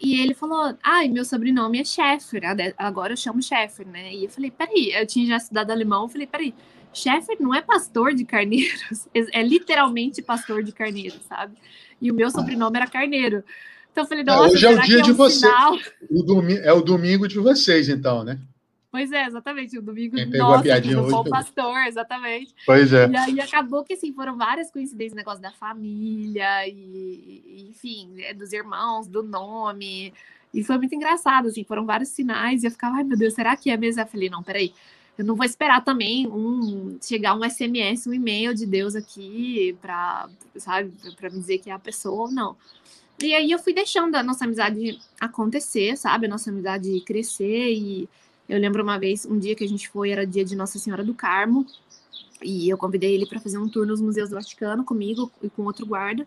E ele falou: Ai, meu sobrenome é Scheffer, agora eu chamo Scheffer, né? E eu falei: Peraí, eu tinha já estudado alemão, eu falei: Peraí, Scheffer não é pastor de carneiros, [laughs] é literalmente pastor de carneiros, sabe? E o meu sobrenome era Carneiro. Então eu falei: é, Nossa, hoje é o dia é um de vocês. O é o domingo de vocês, então, né? Pois é, exatamente. O domingo Quem pegou nossa, a piadinha hoje, o pastor, exatamente. Pois é. E aí acabou que assim, foram várias coincidências, negócio da família, e, e enfim, é, dos irmãos, do nome. E foi muito engraçado, assim, foram vários sinais, e eu ficava, ai meu Deus, será que é mesmo? Eu falei, não, peraí. Eu não vou esperar também um chegar um SMS, um e-mail de Deus aqui para, sabe, para me dizer que é a pessoa ou não. E aí eu fui deixando a nossa amizade acontecer, sabe? A nossa amizade crescer e eu lembro uma vez, um dia que a gente foi, era dia de Nossa Senhora do Carmo, e eu convidei ele para fazer um tour nos museus do Vaticano comigo e com outro guarda.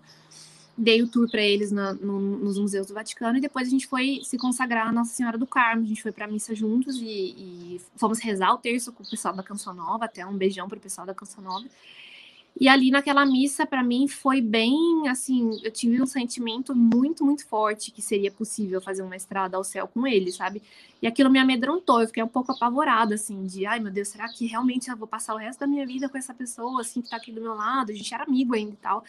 Dei o tour para eles na, no, nos museus do Vaticano e depois a gente foi se consagrar a Nossa Senhora do Carmo. A gente foi para a missa juntos e, e, fomos rezar o terço com o pessoal da Canção Nova, até um beijão para o pessoal da Canção Nova. E ali naquela missa, para mim, foi bem assim. Eu tive um sentimento muito, muito forte que seria possível fazer uma estrada ao céu com ele, sabe? E aquilo me amedrontou. Eu fiquei um pouco apavorada, assim, de ai meu Deus, será que realmente eu vou passar o resto da minha vida com essa pessoa, assim, que tá aqui do meu lado? A gente era amigo ainda e tal.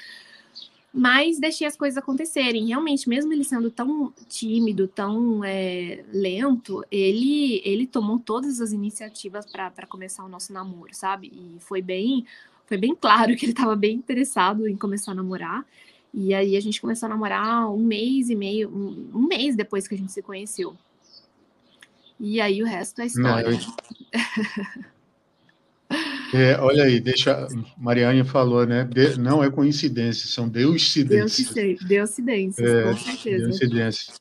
Mas deixei as coisas acontecerem. Realmente, mesmo ele sendo tão tímido, tão é, lento, ele, ele tomou todas as iniciativas para começar o nosso namoro, sabe? E foi bem foi bem claro que ele estava bem interessado em começar a namorar. E aí a gente começou a namorar um mês e meio, um, um mês depois que a gente se conheceu. E aí o resto é história. Não, eu... é, olha aí, deixa. Mariane falou, né? De, não é coincidência, são deucidências. Deucidências, é, com certeza. Deucidências.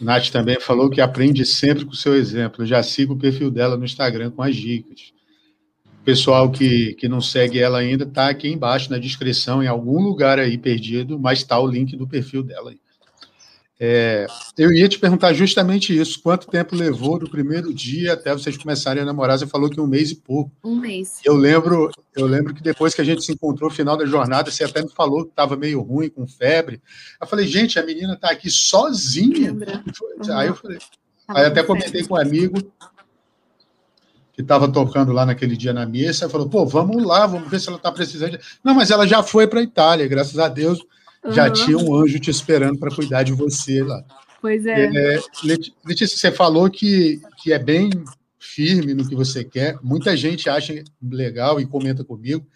Nath também falou que aprende sempre com o seu exemplo. Eu já sigo o perfil dela no Instagram com as dicas pessoal que, que não segue ela ainda, está aqui embaixo na descrição, em algum lugar aí perdido, mas está o link do perfil dela aí. É, eu ia te perguntar justamente isso: quanto tempo levou do primeiro dia até vocês começarem a namorar? Você falou que um mês e pouco. Um mês. Eu lembro, eu lembro que depois que a gente se encontrou no final da jornada, você até me falou que estava meio ruim, com febre. Eu falei, gente, a menina está aqui sozinha. Lembra? Aí eu falei, aí até comentei com um amigo, que estava tocando lá naquele dia na missa, falou: pô, vamos lá, vamos ver se ela está precisando. Não, mas ela já foi para a Itália, graças a Deus, uhum. já tinha um anjo te esperando para cuidar de você lá. Pois é. é. Letícia, você falou que, que é bem firme no que você quer. Muita gente acha legal e comenta comigo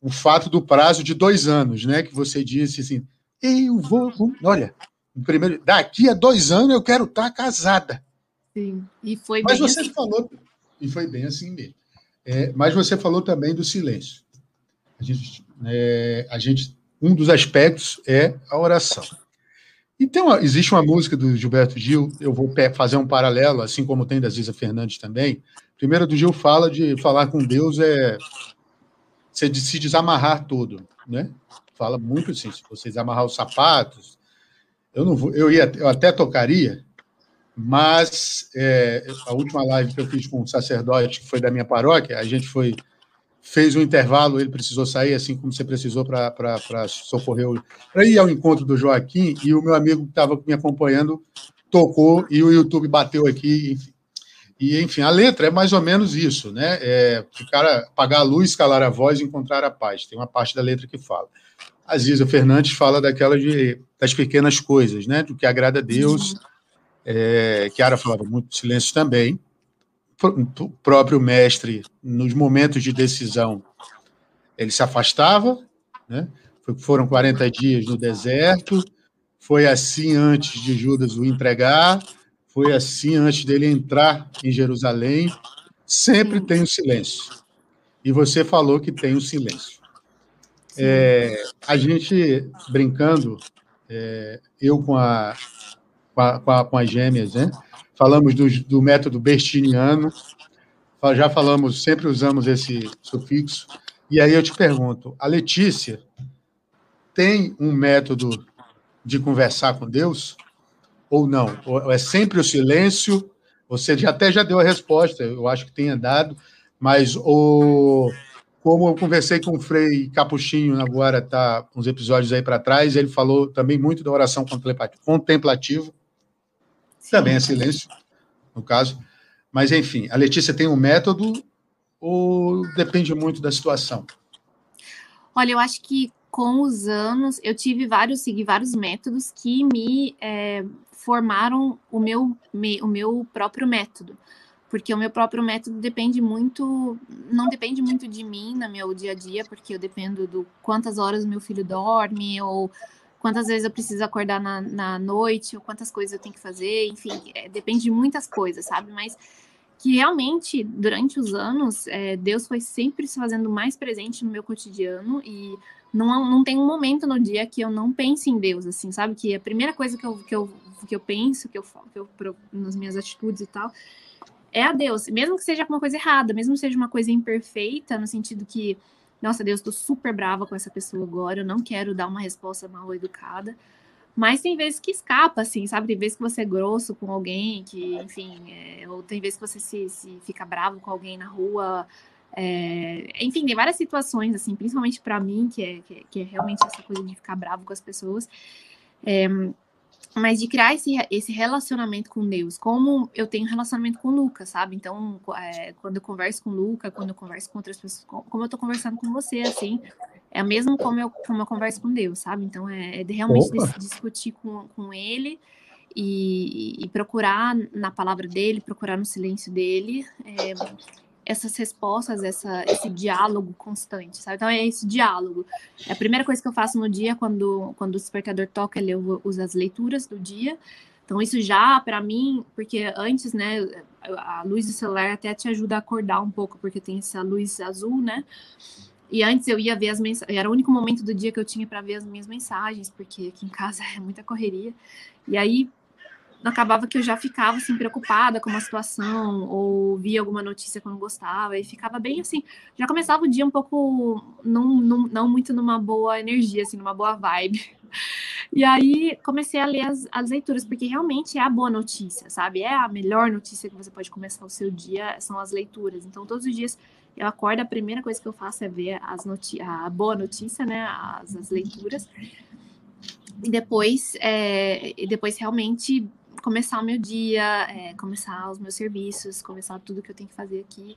o fato do prazo de dois anos, né? Que você disse assim: eu vou, olha, primeiro, daqui a dois anos eu quero estar tá casada. Sim, e foi Mas você assim. falou, e foi bem assim mesmo. É, mas você falou também do silêncio. A gente, é, a gente, um dos aspectos é a oração. Então, existe uma música do Gilberto Gil, eu vou fazer um paralelo, assim como tem da Ziza Fernandes também. Primeiro, do Gil fala de falar com Deus é você se desamarrar todo, né? Fala muito assim, se você desamarrar os sapatos, eu não vou, eu ia, eu até tocaria, mas é, a última live que eu fiz com um sacerdote, que foi da minha paróquia, a gente foi fez um intervalo, ele precisou sair, assim como você precisou para socorrer, para ir ao encontro do Joaquim, e o meu amigo que estava me acompanhando tocou e o YouTube bateu aqui, enfim. E, enfim, a letra é mais ou menos isso, né? É ficar, apagar a luz, calar a voz encontrar a paz. Tem uma parte da letra que fala. A Ziza Fernandes fala daquela de, das pequenas coisas, né? Do que agrada a Deus. É, Chiara falava muito silêncio também. O próprio mestre, nos momentos de decisão, ele se afastava, né? Foram 40 dias no deserto, foi assim antes de Judas o entregar, foi assim antes dele entrar em Jerusalém. Sempre tem o silêncio. E você falou que tem o silêncio. É, a gente brincando, é, eu com, a, com, a, com, as gêmeas, né? falamos do, do método bestiniano, já falamos, sempre usamos esse sufixo. E aí eu te pergunto, a Letícia tem um método de conversar com Deus ou não? Ou é sempre o silêncio? Você já até já deu a resposta, eu acho que tenha dado, mas o como eu conversei com o Frei Capuchinho agora, tá uns episódios aí para trás, ele falou também muito da oração contemplativa, também é silêncio, no caso. Mas, enfim, a Letícia tem um método ou depende muito da situação? Olha, eu acho que com os anos, eu tive vários, segui vários métodos que me é, formaram o meu, me, o meu próprio método. Porque o meu próprio método depende muito, não depende muito de mim no meu dia a dia, porque eu dependo do quantas horas meu filho dorme, ou quantas vezes eu preciso acordar na, na noite, ou quantas coisas eu tenho que fazer, enfim, é, depende de muitas coisas, sabe? Mas que realmente, durante os anos, é, Deus foi sempre se fazendo mais presente no meu cotidiano e não, não tem um momento no dia que eu não pense em Deus, assim, sabe? Que a primeira coisa que eu, que eu, que eu penso, que eu, que eu nas minhas atitudes e tal, é a Deus. Mesmo que seja uma coisa errada, mesmo que seja uma coisa imperfeita, no sentido que, nossa, Deus, tô super brava com essa pessoa agora, eu não quero dar uma resposta mal educada. Mas tem vezes que escapa, assim, sabe? Tem vezes que você é grosso com alguém, que, enfim, é, ou tem vezes que você se, se fica bravo com alguém na rua, é, enfim, tem várias situações, assim, principalmente para mim, que é, que é, que, é, realmente essa coisa de ficar bravo com as pessoas. Mas de criar esse, esse relacionamento com Deus, como eu tenho relacionamento com o Luca, sabe? Então, é, quando eu converso com o Luca, quando eu converso com outras pessoas, como eu tô conversando com você, assim, é mesmo como eu, como eu converso com Deus, sabe? Então, é, é de realmente discutir com, com ele e, e, procurar na palavra dele, procurar no silêncio dele, é, essas respostas, essa, esse diálogo constante, sabe? Então é esse diálogo. É a primeira coisa que eu faço no dia quando, quando o despertador toca, eu uso as leituras do dia. Então isso já para mim, porque antes, né, a luz do celular até te ajuda a acordar um pouco, porque tem essa luz azul, né? E antes eu ia ver as mensagens, era o único momento do dia que eu tinha para ver as minhas mensagens, porque aqui em casa [laughs] é muita correria. E aí acabava que eu já ficava assim preocupada com uma situação ou via alguma notícia que eu não gostava e ficava bem assim, já começava o dia um pouco não, não, não muito numa boa energia, assim, numa boa vibe. E aí comecei a ler as, as leituras, porque realmente é a boa notícia, sabe? É a melhor notícia que você pode começar o seu dia, são as leituras. Então, todos os dias eu acordo, a primeira coisa que eu faço é ver as a boa notícia, né? As, as leituras. E depois, é, e depois realmente começar o meu dia, é, começar os meus serviços, começar tudo que eu tenho que fazer aqui.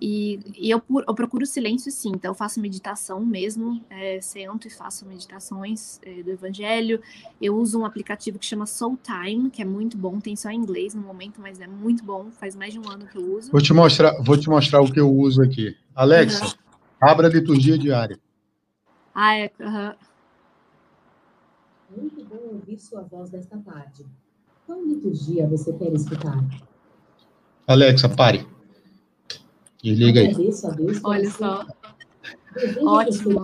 E, e eu, eu, procuro silêncio, sim. Então, eu faço meditação mesmo, é, sento e faço meditações é, do Evangelho. Eu uso um aplicativo que chama Soul Time, que é muito bom. Tem só em inglês no momento, mas é muito bom. Faz mais de um ano que eu uso. Vou te mostrar, vou te mostrar o que eu uso aqui. Alexa, uhum. abra a liturgia diária. Ah, é. Uhum. Muito bom ouvir sua voz desta tarde. Qual liturgia você quer escutar? Alexa, pare. E liga aí. Olha só. Ótimo.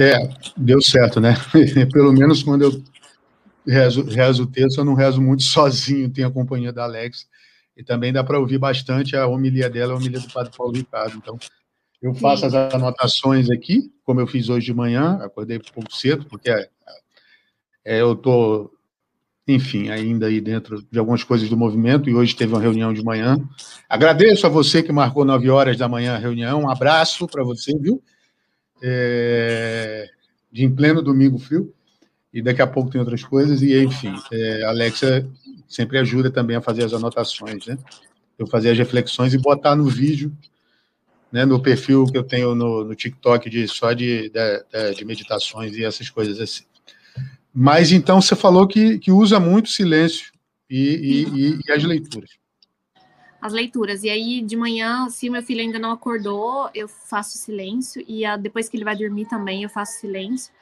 É, deu certo, né? [laughs] Pelo menos quando eu rezo, rezo o texto, eu não rezo muito sozinho, tenho a companhia da Alexa. E também dá para ouvir bastante a homilia dela, a homilia do Padre Paulo Ricardo. Então, eu faço Sim. as anotações aqui, como eu fiz hoje de manhã, acordei um pouco cedo, porque é, é, eu estou enfim, ainda aí dentro de algumas coisas do movimento, e hoje teve uma reunião de manhã. Agradeço a você que marcou 9 horas da manhã a reunião, um abraço para você, viu? É, de em pleno domingo frio, e daqui a pouco tem outras coisas, e enfim, é, a Alexa sempre ajuda também a fazer as anotações, né? eu fazer as reflexões e botar no vídeo, né, no perfil que eu tenho no, no TikTok de só de, de, de, meditações e essas coisas assim. Mas então você falou que, que usa muito silêncio e, e, e as leituras as leituras. E aí, de manhã, se meu filho ainda não acordou, eu faço silêncio. E a, depois que ele vai dormir também, eu faço silêncio.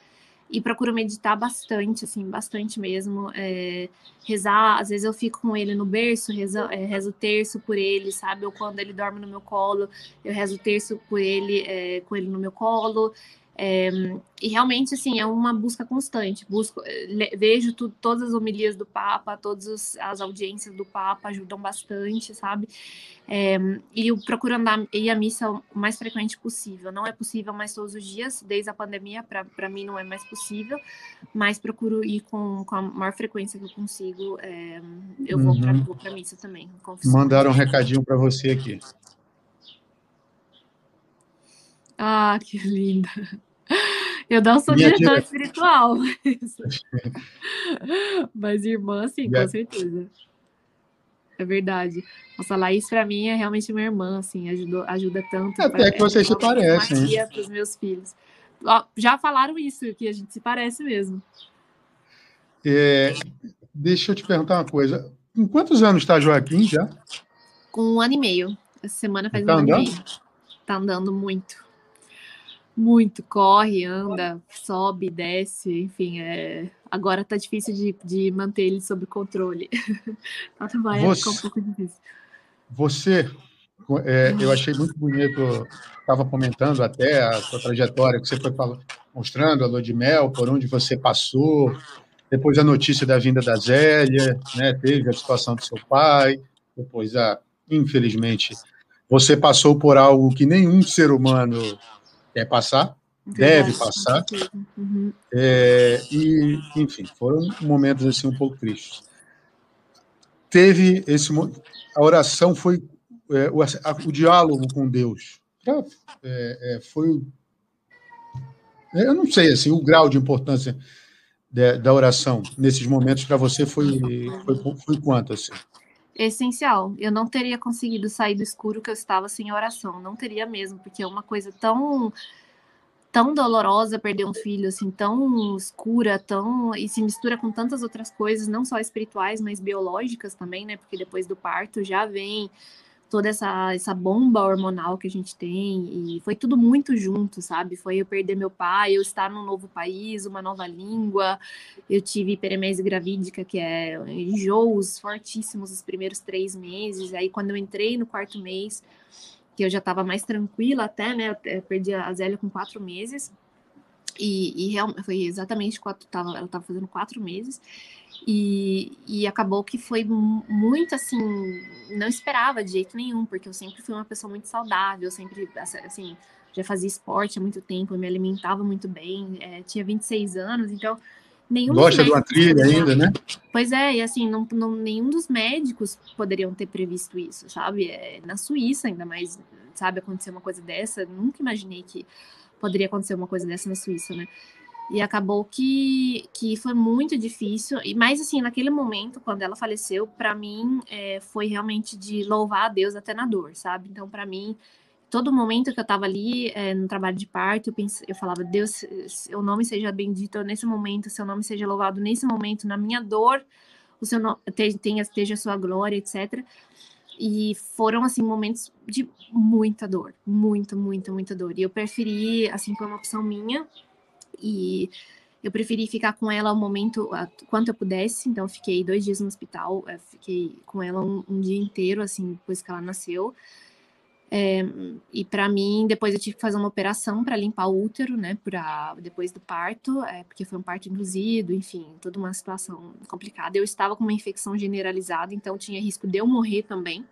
E procuro meditar bastante, assim, bastante mesmo. É, rezar, às vezes eu fico com ele no berço, rezo, é, rezo terço por ele, sabe? Ou quando ele dorme no meu colo, eu rezo terço por ele, é, com ele no meu colo. É, e realmente, assim, é uma busca constante. Busco, le, vejo tu, todas as homilias do Papa, todas as audiências do Papa ajudam bastante, sabe? É, e eu procuro andar ir à missa o mais frequente possível. Não é possível mais todos os dias, desde a pandemia, para mim não é mais possível, mas procuro ir com, com a maior frequência que eu consigo. É, eu uhum. vou para a missa também. Mandaram um recadinho para você aqui. Ah, que linda. Eu não sou Minha diretora dire... espiritual, [laughs] mas... irmã, sim, com certeza. É verdade. Nossa, Laís, para mim, é realmente minha irmã, assim, ajudou, ajuda tanto. Até pra, que vocês se parecem. para os meus filhos. Ó, já falaram isso, que a gente se parece mesmo. É, deixa eu te perguntar uma coisa. Com quantos anos está Joaquim já? Com um ano e meio. Essa semana faz tá um andando? ano e meio. Tá andando muito. Muito, corre, anda, sobe, desce, enfim, é... agora tá difícil de, de manter ele sob controle. [laughs] Tá numa você, um pouco difícil. Você, é, eu achei muito bonito, estava comentando até a sua trajetória, que você foi falando, mostrando a lua de mel, por onde você passou, depois a notícia da vinda da Zélia, né, teve a situação do seu pai, depois, a, infelizmente, você passou por algo que nenhum ser humano quer passar, deve passar. Uhum. É, e, enfim, foram momentos assim um pouco tristes. Teve esse a oração foi é, o, a, o, diálogo com Deus. É, é foi eu não sei assim o grau de importância de, da oração nesses momentos para você foi, foi foi quanto assim? Essencial. Eu não teria conseguido sair do escuro que eu estava sem oração, não teria mesmo, porque é uma coisa tão tão dolorosa perder um filho assim, tão escura, tão e se mistura com tantas outras coisas, não só espirituais, mas biológicas também, né? Porque depois do parto já vem toda essa, essa bomba hormonal que a gente tem, e foi tudo muito junto, sabe? Foi eu perder meu pai, eu estar num novo país, uma nova língua, eu tive hiperemese gravídica, que é enjoos fortíssimos os primeiros três meses, aí quando eu entrei no quarto mês, que eu já estava mais tranquila até, né? Eu perdi a Zélia com quatro meses, e, e realmente foi exatamente quatro, tava, ela estava fazendo quatro meses, e, e acabou que foi muito assim, não esperava de jeito nenhum, porque eu sempre fui uma pessoa muito saudável, sempre, assim, já fazia esporte há muito tempo, eu me alimentava muito bem, é, tinha 26 anos, então nenhum Gosta de uma trilha ainda, né? Pois é, e assim, não, não, nenhum dos médicos poderiam ter previsto isso, sabe? É, na Suíça, ainda mais, sabe, acontecer uma coisa dessa, nunca imaginei que poderia acontecer uma coisa dessa na Suíça, né? E acabou que, que foi muito difícil. E mais assim, naquele momento, quando ela faleceu, para mim é, foi realmente de louvar a Deus até na dor, sabe? Então, para mim, todo momento que eu estava ali é, no trabalho de parto, eu, pensei, eu falava, Deus, seu nome seja bendito nesse momento, seu nome seja louvado nesse momento, na minha dor, o seu nome tenha, esteja a sua glória, etc. E foram, assim, momentos de muita dor, muita, muita, muita dor. E eu preferi, assim, foi uma opção minha, e eu preferi ficar com ela o momento quanto eu pudesse, então fiquei dois dias no hospital, é, fiquei com ela um, um dia inteiro, assim, depois que ela nasceu. É, e para mim, depois eu tive que fazer uma operação para limpar o útero, né, pra, depois do parto, é, porque foi um parto induzido, enfim, toda uma situação complicada. Eu estava com uma infecção generalizada, então tinha risco de eu morrer também.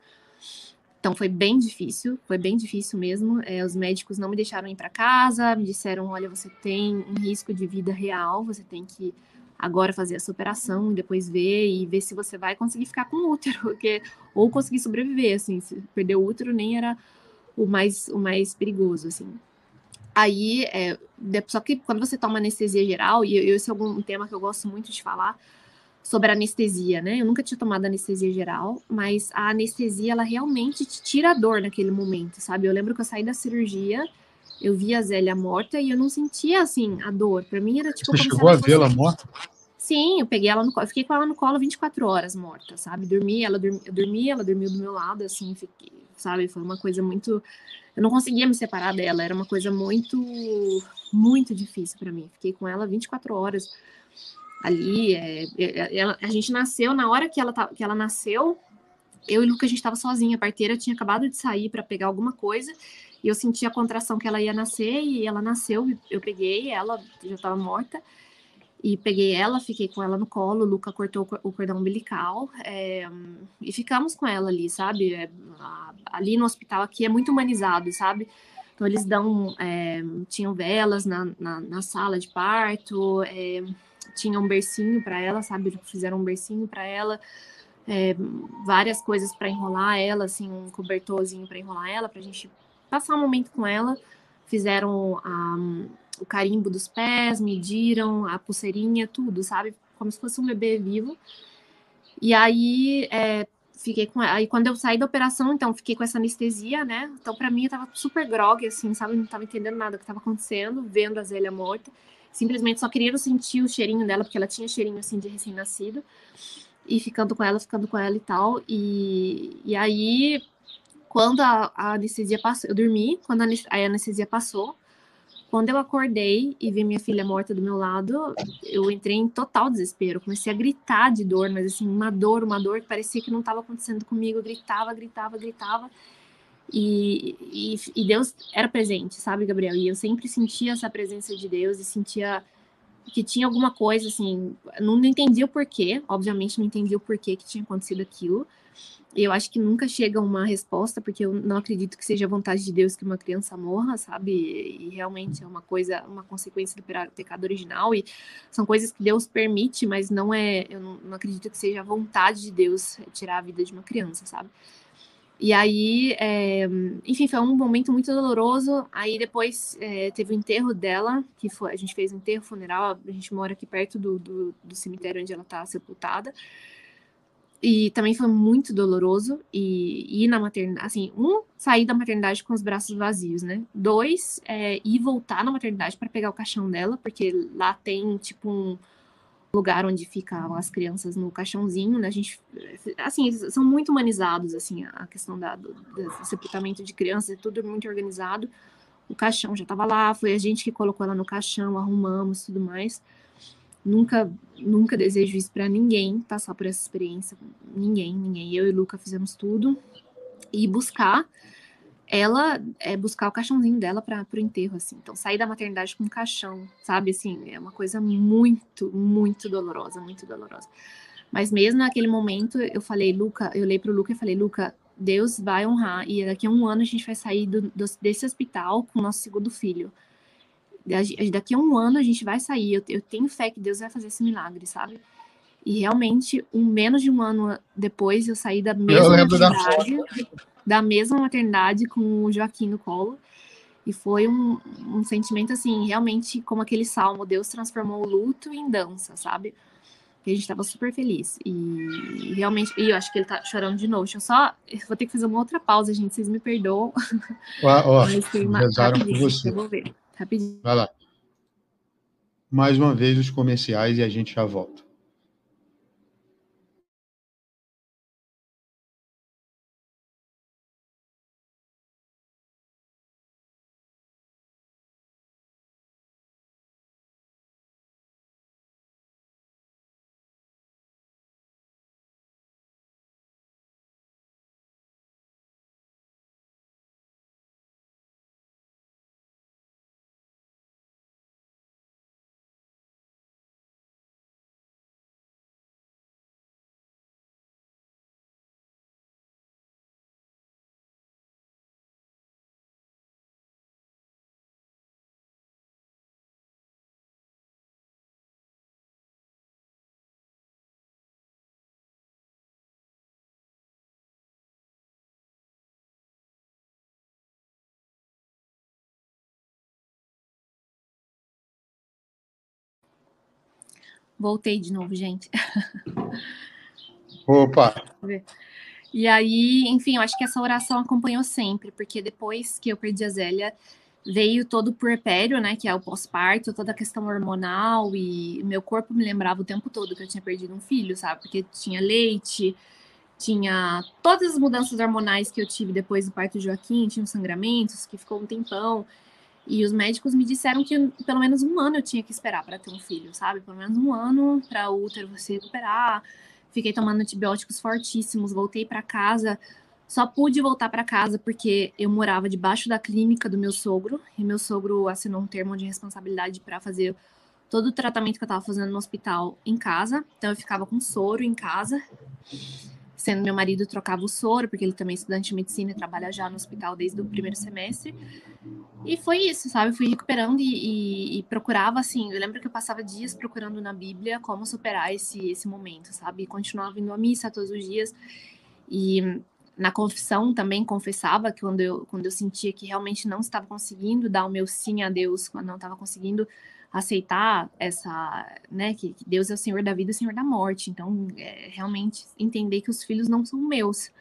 Então foi bem difícil, foi bem difícil mesmo. É, os médicos não me deixaram ir para casa, me disseram: olha, você tem um risco de vida real, você tem que agora fazer essa operação e depois ver e ver se você vai conseguir ficar com o útero, [laughs] porque ou conseguir sobreviver, assim, se perder o útero nem era o mais o mais perigoso, assim. Aí, é, só que quando você toma anestesia geral, e esse é algum tema que eu gosto muito de falar, sobre anestesia, né? Eu nunca tinha tomado anestesia geral, mas a anestesia ela realmente te tira a dor naquele momento, sabe? Eu lembro que eu saí da cirurgia, eu vi a Zélia morta e eu não sentia assim a dor. Para mim era tipo Você chegou a vê-la morta? Sim, eu peguei ela no colo, fiquei com ela no colo 24 horas morta, sabe? Dormi, ela dormi, eu dormi, ela dormiu do meu lado, assim, fiquei, sabe? Foi uma coisa muito eu não conseguia me separar dela, era uma coisa muito muito difícil para mim. Fiquei com ela 24 horas ali. É, é, ela, a gente nasceu, na hora que ela, que ela nasceu, eu e o Luca, a gente estava sozinha. A parteira tinha acabado de sair para pegar alguma coisa. E eu senti a contração que ela ia nascer. E ela nasceu, eu peguei ela, já estava morta. E peguei ela, fiquei com ela no colo. O Luca cortou o cordão umbilical. É, e ficamos com ela ali, sabe? É, ali no hospital aqui é muito humanizado, sabe? Então eles dão, é, tinham velas na, na, na, sala de parto, é, tinha um bercinho para ela, sabe? Fizeram um bercinho para ela, é, várias coisas para enrolar ela, assim, um cobertorzinho para enrolar ela, para a gente passar um momento com ela. Fizeram a, o carimbo dos pés, mediram a pulseirinha, tudo, sabe? Como se fosse um bebê vivo. E aí, é, fiquei com aí quando eu saí da operação, então fiquei com essa anestesia, né? Então para mim eu tava super grog assim, sabe? Não tava entendendo nada do que tava acontecendo, vendo a Zélia morta simplesmente só queria sentir o cheirinho dela, porque ela tinha cheirinho assim de recém-nascido, e ficando com ela, ficando com ela e tal. E, e aí, quando a, a anestesia passou, eu dormi, quando a, anestesia passou, quando eu acordei e vi minha filha morta do meu lado, eu entrei em total desespero. Comecei a gritar de dor, mas assim, uma dor, uma dor que parecia que não estava acontecendo comigo. Eu gritava, gritava, gritava. E, e, e, Deus era presente, sabe, Gabriel? E eu sempre sentia essa presença de Deus e sentia que tinha alguma coisa, assim, não, não entendia o porquê, obviamente não entendia o porquê que tinha acontecido aquilo. Eu acho que nunca chega uma resposta, porque eu não acredito que seja vontade de Deus que uma criança morra, sabe? E realmente é uma coisa, uma consequência do pecado original, e são coisas que Deus permite, mas não é, eu não, não acredito que seja a vontade de Deus tirar a vida de uma criança, sabe? E aí, é, enfim, foi um momento muito doloroso. Aí depois é, teve o enterro dela, que foi, a gente fez um enterro funeral. A gente mora aqui perto do, do, do cemitério onde ela está sepultada. E também foi muito doloroso. E ir na maternidade, assim, um, sair da maternidade com os braços vazios, né? Dois, é, ir voltar na maternidade para pegar o caixão dela, porque lá tem, tipo, um lugar onde ficam as crianças no caixãozinho, né? A gente, assim, são muito humanizados, assim, a questão da, do, do sepultamento de crianças, é tudo muito organizado. O caixão já estava lá, foi a gente que colocou ela no caixão, arrumamos tudo mais. Nunca, nunca desejo isso para ninguém passar por essa experiência, ninguém, ninguém. Eu e Luca fizemos tudo e buscar ela é buscar o caixãozinho dela para o enterro, assim. Então, sair da maternidade com um caixão, sabe? Assim, é uma coisa muito, muito dolorosa, muito dolorosa. Mas mesmo naquele momento, eu falei, Luca, eu olhei para o Luca e falei, Luca, Deus vai honrar. E daqui a um ano a gente vai sair do, do, desse hospital com o nosso segundo filho. Daqui a um ano a gente vai sair. Eu, eu tenho fé que Deus vai fazer esse milagre, sabe? E realmente, um menos de um ano depois, eu saí da mesma maternidade, da, da mesma maternidade com o Joaquim no colo. E foi um, um sentimento assim, realmente como aquele salmo, Deus transformou o luto em dança, sabe? E a gente tava super feliz. E realmente, e eu acho que ele tá chorando de novo. Deixa eu só. Eu vou ter que fazer uma outra pausa, gente. Vocês me perdoam. Ó, ó, [laughs] Mas tem uma, por você. Eu vou ver. Rapidinho. Vai lá. Mais uma vez os comerciais e a gente já volta. Voltei de novo, gente. Opa! E aí, enfim, eu acho que essa oração acompanhou sempre, porque depois que eu perdi a Zélia, veio todo o puerpério, né, que é o pós-parto, toda a questão hormonal, e meu corpo me lembrava o tempo todo que eu tinha perdido um filho, sabe? Porque tinha leite, tinha todas as mudanças hormonais que eu tive depois do parto de Joaquim, tinha sangramentos, que ficou um tempão. E os médicos me disseram que pelo menos um ano eu tinha que esperar para ter um filho, sabe? Pelo menos um ano para o útero se recuperar. Fiquei tomando antibióticos fortíssimos, voltei para casa. Só pude voltar para casa porque eu morava debaixo da clínica do meu sogro e meu sogro assinou um termo de responsabilidade para fazer todo o tratamento que eu estava fazendo no hospital em casa. Então eu ficava com soro em casa sendo meu marido trocava o soro, porque ele também é estudante de medicina e trabalha já no hospital desde o primeiro semestre. E foi isso, sabe? Fui recuperando e, e, e, procurava, assim, eu lembro que eu passava dias procurando na Bíblia como superar esse, esse momento, sabe? E continuava indo à missa todos os dias. E na confissão também confessava que quando eu, quando eu sentia que realmente não estava conseguindo dar o meu sim a Deus, quando não estava conseguindo aceitar essa, né, que, Deus é o Senhor da vida e o Senhor da morte. Então, é, realmente entender que os filhos não são meus,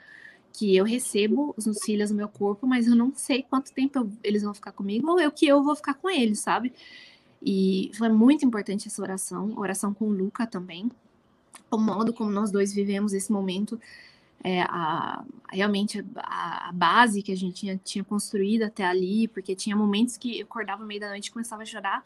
que eu recebo os filhos no meu corpo, mas eu não sei quanto tempo eu, eles vão ficar comigo ou eu que eu vou ficar com eles, sabe? E foi muito importante essa oração, oração com o Luca também, o modo como nós dois vivemos esse momento, é, a, realmente a, a, base que a gente tinha, tinha construído até ali, porque tinha momentos que eu acordava no meio da noite e começava a chorar,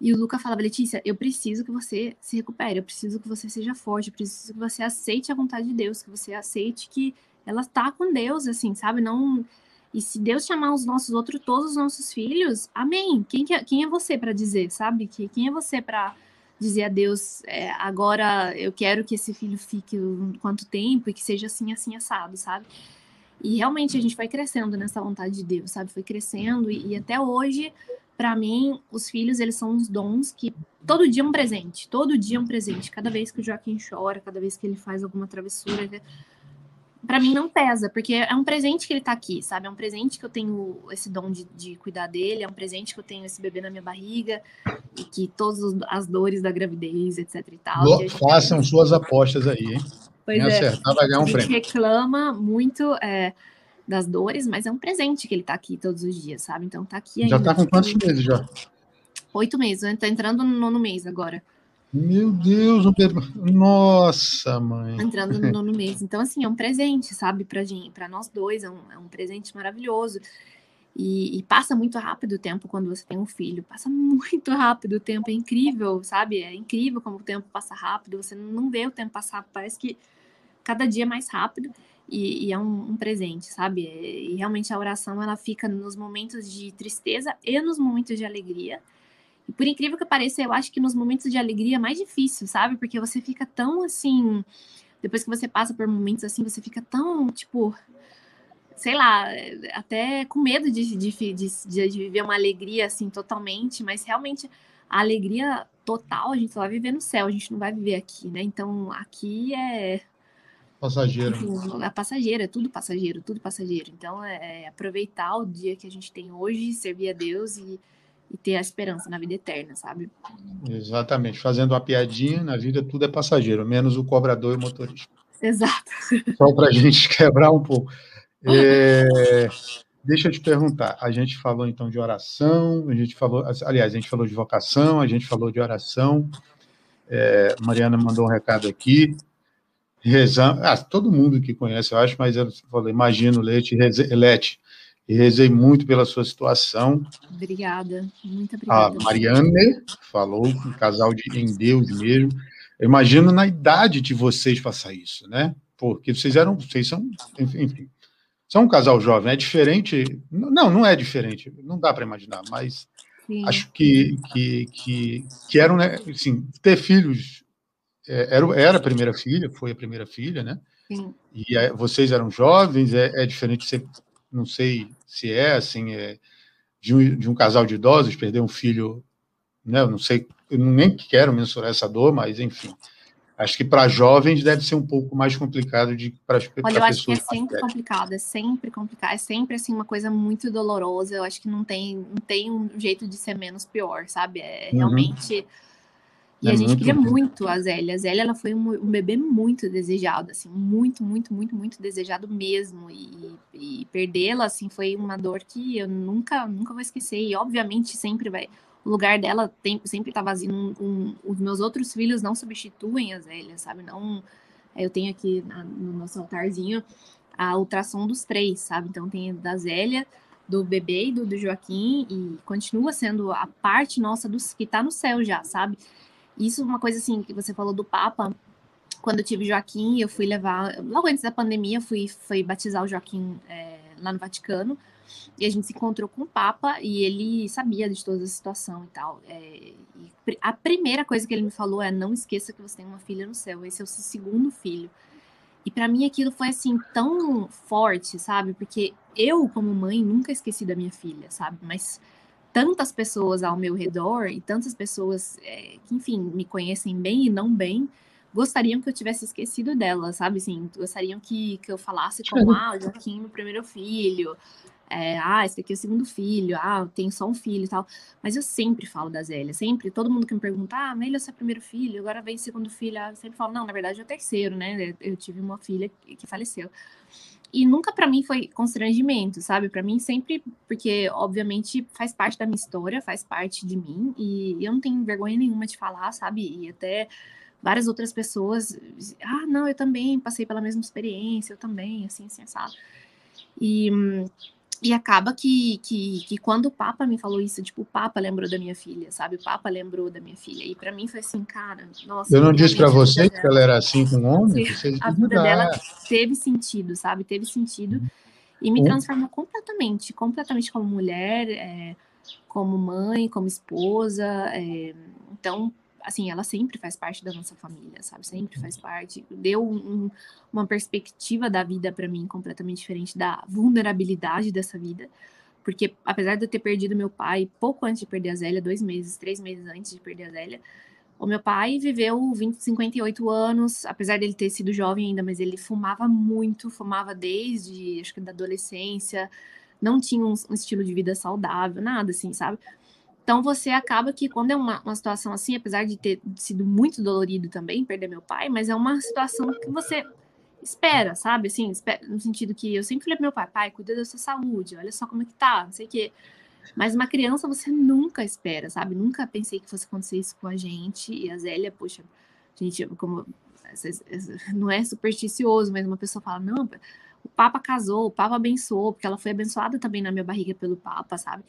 e o Luca falava, Letícia, eu preciso que você se recupere, eu preciso que você seja forte, eu preciso que você aceite a vontade de Deus, que você aceite que ela está com Deus, assim, sabe? Não. E se Deus chamar os nossos outros, todos os nossos filhos, amém. Quem, é, quem é você para dizer, sabe? Que, quem é você para dizer a Deus, é, agora eu quero que esse filho fique quanto tempo e que seja assim, assim, assado, sabe? E realmente a gente foi crescendo nessa vontade de Deus, sabe? Foi crescendo e, e até hoje para mim, os filhos, eles são uns dons que todo dia é um presente, todo dia é um presente. Cada vez que o Joaquim chora, cada vez que ele faz alguma travessura, para mim não pesa, porque é um presente que ele tá aqui, sabe? É um presente que eu tenho esse dom de, de cuidar dele, é um presente que eu tenho esse bebê na minha barriga, e que todas as dores da gravidez, etc e tal. Boa, façam suas apostas aí, hein? Pois Quem é. acertar vai ganhar um prêmio. A gente reclama muito. É, das dores, mas é um presente que ele tá aqui todos os dias, sabe? Então tá aqui ainda. Já tá com quantos meses já? Oito meses, né? tá entrando no nono mês agora. Meu Deus, nossa, mãe. Entrando no [laughs] nono mês. Então, assim, é um presente, sabe, pra gente, pra nós dois, é um, é um presente maravilhoso. E, e, passa muito rápido o tempo quando você tem um filho. Passa muito rápido o tempo, é incrível, sabe? É incrível como o tempo passa rápido. Você não vê o tempo passar, parece que cada dia é mais rápido e, e é um, um, presente, sabe? E realmente a oração ela fica nos momentos de tristeza e nos momentos de alegria. E por incrível que pareça, eu acho que nos momentos de alegria é mais difícil, sabe? Porque você fica tão assim. Depois que você passa por momentos assim, você fica tão, tipo, sei lá, até com medo de, de, de, de, viver uma alegria assim totalmente, mas realmente a alegria total a gente só vai viver no céu, a gente não vai viver aqui, né? Então aqui é Passageiro. É passageiro, é tudo passageiro, tudo passageiro. Então, é, é aproveitar o dia que a gente tem hoje, servir a Deus e, e ter a esperança na vida eterna, sabe? Exatamente. Fazendo uma piadinha, na vida tudo é passageiro, menos o cobrador e o motorista. Exato. Só para a gente [laughs] quebrar um pouco. É, deixa eu te perguntar. A gente falou então de oração, a gente falou, aliás, a gente falou de vocação, a gente falou de oração. É, Mariana mandou um recado aqui rezando, ah, todo mundo que conhece, eu acho, mas eu falei, imagino, Lete, Lete, e rezei muito pela sua situação. Obrigada, muito obrigada. A Mariane falou, um casal de, em Deus mesmo. Eu imagino na idade de vocês passar isso, né? Porque vocês eram, vocês são, enfim, são um casal jovem, é diferente. Não, não é diferente, não dá para imaginar, mas Sim. acho que, que, que, que eram, né, assim, ter filhos era, era a primeira filha, foi a primeira filha, né? Sim. E é, vocês eram jovens, é, é diferente, você, não sei se é assim, é, de, um, de um casal de idosos perder um filho, né? Eu não sei, eu nem quero mensurar essa dor, mas enfim. Acho que para jovens deve ser um pouco mais complicado de para as pessoas. Olha, eu acho que é sempre complicado, é sempre complicado, é sempre assim uma coisa muito dolorosa. Eu acho que não tem, não tem um jeito de ser menos pior, sabe? É uhum. E é a gente muito queria bom. muito a Zélia. A Zélia ela foi um, um, bebê muito desejado, assim, muito, muito, muito, muito desejado mesmo. E, e perdê-la, assim, foi uma dor que eu nunca, nunca vou esquecer. E obviamente sempre vai. O lugar dela tem, sempre tá vazio. Um, um, os meus outros filhos não substituem a Zélia, sabe? Não. Eu tenho aqui na, no nosso altarzinho a ultrassom dos três, sabe? Então tem da Zélia, do bebê e do, do Joaquim, e continua sendo a parte nossa dos que tá no céu já, sabe? Isso é uma coisa assim que você falou do Papa. Quando eu tive Joaquim, eu fui levar. Logo antes da pandemia, fui, fui batizar o Joaquim é, lá no Vaticano. E a gente se encontrou com o Papa e ele sabia de toda a situação e tal. É, e a primeira coisa que ele me falou é: não esqueça que você tem uma filha no céu, esse é o seu segundo filho. E para mim aquilo foi assim tão forte, sabe? Porque eu, como mãe, nunca esqueci da minha filha, sabe? Mas tantas pessoas ao meu redor e tantas pessoas é, que, enfim, me conhecem bem e não bem, gostariam que eu tivesse esquecido dela, sabe? Assim, gostariam que, que eu falasse como, ah, Joaquim, meu primeiro filho, é, ah, esse aqui é o segundo filho, ah, tenho só um filho e tal. Mas eu sempre falo da Zélia, sempre. Todo mundo que me pergunta, ah, Amélia é seu primeiro filho, agora vem segundo filho. Ah, eu sempre falo, não, na verdade é o terceiro, né? Eu tive uma filha que faleceu. E nunca para mim foi constrangimento, sabe? Para mim sempre, porque obviamente faz parte da minha história, faz parte de mim, e eu não tenho vergonha nenhuma de falar, sabe? E até várias outras pessoas, ah, não, eu também passei pela mesma experiência, eu também, assim, assim, sabe? E e acaba que, que, que quando o Papa me falou isso, tipo, o Papa lembrou da minha filha, sabe? O Papa lembrou da minha filha. E para mim foi assim, cara, nossa. Eu não disse para você que ela era assim com [laughs] homem? A vida dela teve sentido, sabe? Teve sentido. E me transformou completamente, completamente como mulher, é, como mãe, como esposa. É, então, assim, ela sempre faz parte da nossa família, sabe? Sempre faz parte. Deu um, uma perspectiva da vida para mim completamente diferente da vulnerabilidade dessa vida. Porque apesar de eu ter perdido meu pai pouco antes de perder a Zélia, dois meses, três meses antes de perder a Zélia, o meu pai viveu 20, 58 anos, apesar dele ter sido jovem ainda, mas ele fumava muito, fumava desde, acho que da adolescência, não tinha um, um estilo de vida saudável, nada assim, sabe? Então você acaba que quando é uma, uma situação assim, apesar de ter sido muito dolorido também perder meu pai, mas é uma situação que você espera, sabe? Assim, espera, no sentido que eu sempre falei pro meu pai, pai, cuida da sua saúde, olha só como é que tá, não sei o quê. Mas uma criança você nunca espera, sabe? Nunca pensei que fosse acontecer isso com a gente. E a Zélia, poxa, gente, como não é supersticioso, mas uma pessoa fala, não, o Papa casou, o Papa abençoou, porque ela foi abençoada também na minha barriga pelo Papa, sabe?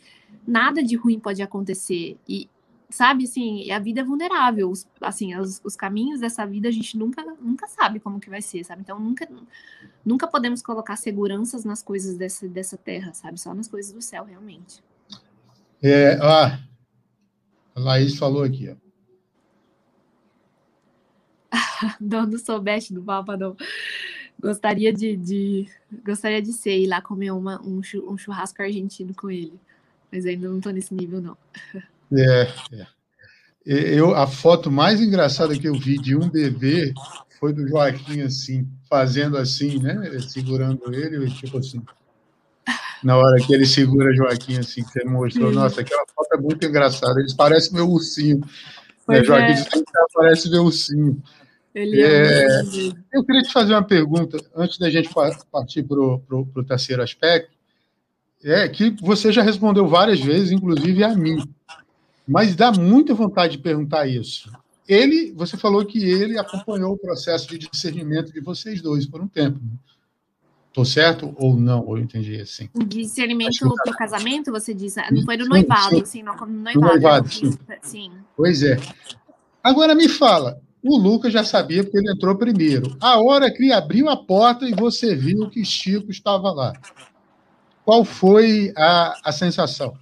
Nada de ruim pode acontecer. E, sabe, assim, a vida é vulnerável. Os, assim, os, os, caminhos dessa vida a gente nunca, nunca sabe como que vai ser, sabe? Então, nunca, nunca podemos colocar seguranças nas coisas dessa, dessa terra, sabe? Só nas coisas do céu, realmente. É, ó, a Laís falou aqui, ó. [laughs] não, não soubeste do Papa, não. Gostaria de, de, gostaria de ser ir lá comer uma, um, churrasco argentino com ele. Mas ainda não estou nesse nível, não. É, é. Eu, a foto mais engraçada que eu vi de um bebê foi do Joaquim, assim, fazendo assim, né? Segurando ele, tipo assim. Na hora que ele segura Joaquim, assim, que você mostrou. Nossa, aquela foto é muito engraçada. Eles parecem meu ursinho. Né? Joaquim é. parece meu ursinho. Ele é, é eu queria te fazer uma pergunta, antes da gente partir para o terceiro aspecto, é que você já respondeu várias vezes, inclusive a mim, mas dá muita vontade de perguntar isso. Ele, você falou que ele acompanhou o processo de discernimento de vocês dois por um tempo. Estou certo ou não? Ou eu entendi assim? Discernimento para o casamento, você disse? Não foi no noivado, sim, sim no noivado. No noivado sim. sim. Pois é. Agora me fala, o Lucas já sabia porque ele entrou primeiro. A hora que abriu a porta e você viu que Chico estava lá. Qual foi a, a sensação?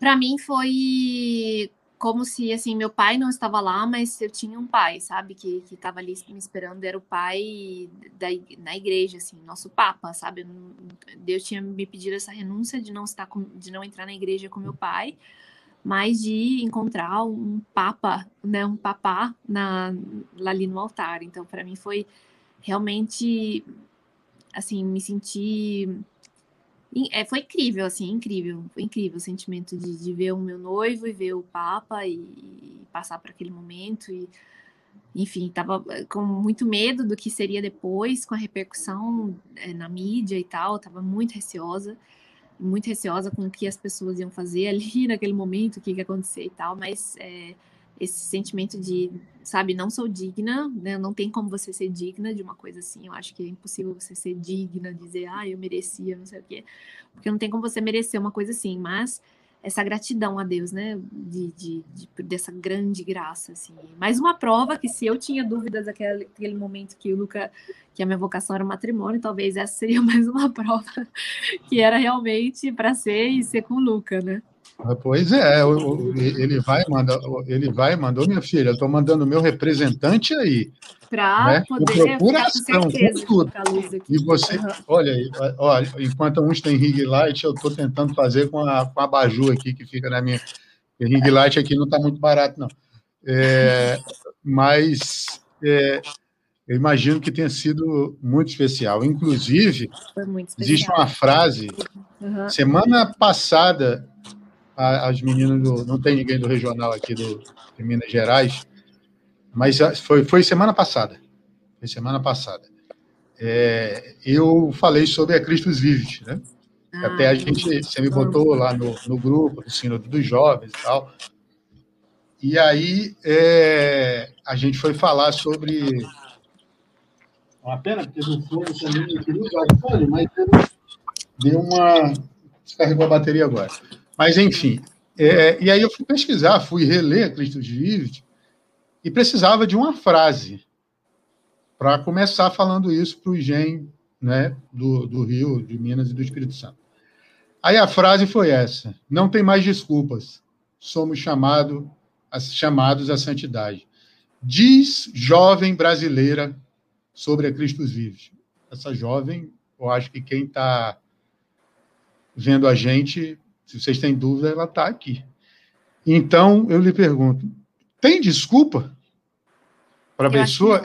Para mim foi como se assim meu pai não estava lá, mas eu tinha um pai, sabe, que que estava ali me esperando, era o pai da na igreja, assim, nosso papa, sabe? Deus tinha me pedido essa renúncia de não estar com, de não entrar na igreja com meu pai mas de encontrar um papa, né, um papá na, ali no altar. Então, para mim foi realmente assim, me senti É, foi incrível, assim, incrível, foi incrível o sentimento de, de ver o meu noivo e ver o Papa e, e passar por aquele momento e enfim, estava com muito medo do que seria depois, com a repercussão é, na mídia e tal, estava muito receosa, muito receosa com o que as pessoas iam fazer ali [laughs] naquele momento, o que ia acontecer e tal, mas é, esse sentimento de, sabe, não sou digna, né, não tem como você ser digna de uma coisa assim, eu acho que é impossível você ser digna, dizer, ah, eu merecia, não sei o quê, porque não tem como você merecer uma coisa assim, mas essa gratidão a Deus, né? De, de, de, dessa grande graça, assim. Mais uma prova que se eu tinha dúvidas naquele, momento que o Luca, que a minha vocação era o matrimônio, talvez essa seria [laughs] mais uma prova que era realmente para ser e ser com o Luca, né? Ah, pois é, ele vai mandar, ele vai mandou minha filha, eu estou mandando meu representante aí. Para né? poder procuração, com tudo. E você, uhum. olha, olha, enquanto uns têm ring light, eu estou tentando fazer com a, com a Baju aqui, que fica na minha. ring light aqui não está muito barato, não. É, mas é, eu imagino que tenha sido muito especial. Inclusive, muito especial. existe uma frase. Uhum. Semana passada, as meninas do. Não tem ninguém do regional aqui do, de Minas Gerais, mas foi, foi semana passada. Foi semana passada. É, eu falei sobre a Cristos Vives, né? Ah, Até a gente, você me botou lá no, no grupo do Sínodo dos Jovens e tal. E aí é, a gente foi falar sobre. Uma pena, porque no fundo também eu queria usar o fone, mas deu uma. Descarregou a bateria agora. Mas, enfim. É, e aí eu fui pesquisar, fui reler a Cristo Vives e precisava de uma frase para começar falando isso para o GEM né, do, do Rio, de Minas e do Espírito Santo. Aí a frase foi essa: não tem mais desculpas, somos chamado, chamados à santidade. Diz jovem brasileira sobre a Cristo Vives. Essa jovem, eu acho que quem está vendo a gente se vocês têm dúvida, ela está aqui. Então, eu lhe pergunto: tem desculpa para a pessoa?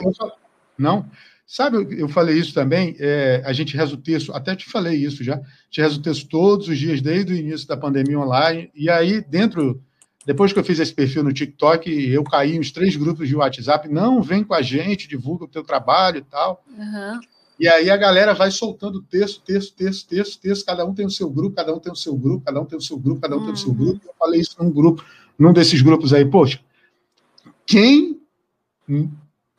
Não. Sabe, eu falei isso também, é, a gente reza o texto, até te falei isso já, a gente reza o texto todos os dias, desde o início da pandemia online, e aí, dentro, depois que eu fiz esse perfil no TikTok, eu caí em uns três grupos de WhatsApp, não, vem com a gente, divulga o teu trabalho e tal. Uhum. E aí a galera vai soltando texto, texto, texto, texto, texto, cada um tem o seu grupo, cada um tem o seu grupo, cada um tem o seu grupo, cada um uhum. tem o seu grupo. Eu falei isso num grupo, num desses grupos aí, poxa, quem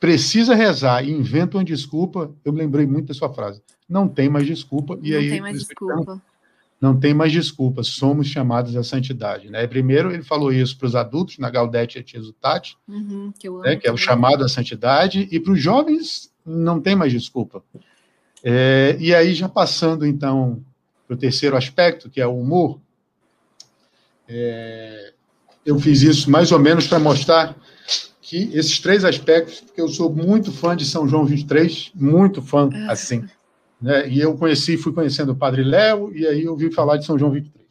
precisa rezar e inventa uma desculpa, eu lembrei muito da sua frase. Não tem mais desculpa. E não aí, tem mais desculpa. Não tem mais desculpa, somos chamados à santidade. Né? Primeiro, ele falou isso para os adultos, na Gaudete et Exultate, uhum, que, né, que é o chamado à santidade, e para os jovens, não tem mais desculpa. É, e aí, já passando, então, para o terceiro aspecto, que é o humor, é, eu fiz isso mais ou menos para mostrar que esses três aspectos, porque eu sou muito fã de São João 23, muito fã, ah. assim. Né? E eu conheci, fui conhecendo o Padre Léo, e aí eu ouvi falar de São João 23.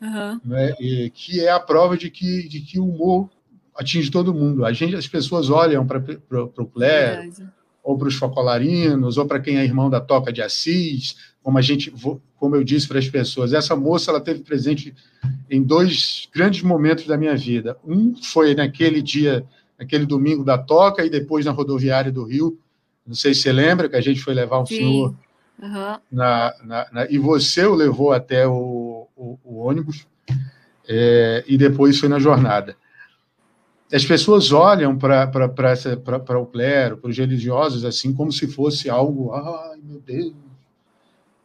Uhum. Né? E, que é a prova de que, de que o humor atinge todo mundo. A gente, as pessoas olham para o clero, ou para os focolarinos, ou para quem é irmão da Toca de Assis, como a gente, como eu disse para as pessoas, essa moça ela teve presente em dois grandes momentos da minha vida. Um foi naquele dia, naquele domingo da Toca, e depois na rodoviária do Rio. Não sei se você lembra que a gente foi levar um Sim. senhor uhum. na, na, na, e você o levou até o, o, o ônibus é, e depois foi na jornada as pessoas olham para o clero, para os religiosos, assim, como se fosse algo, ai meu Deus,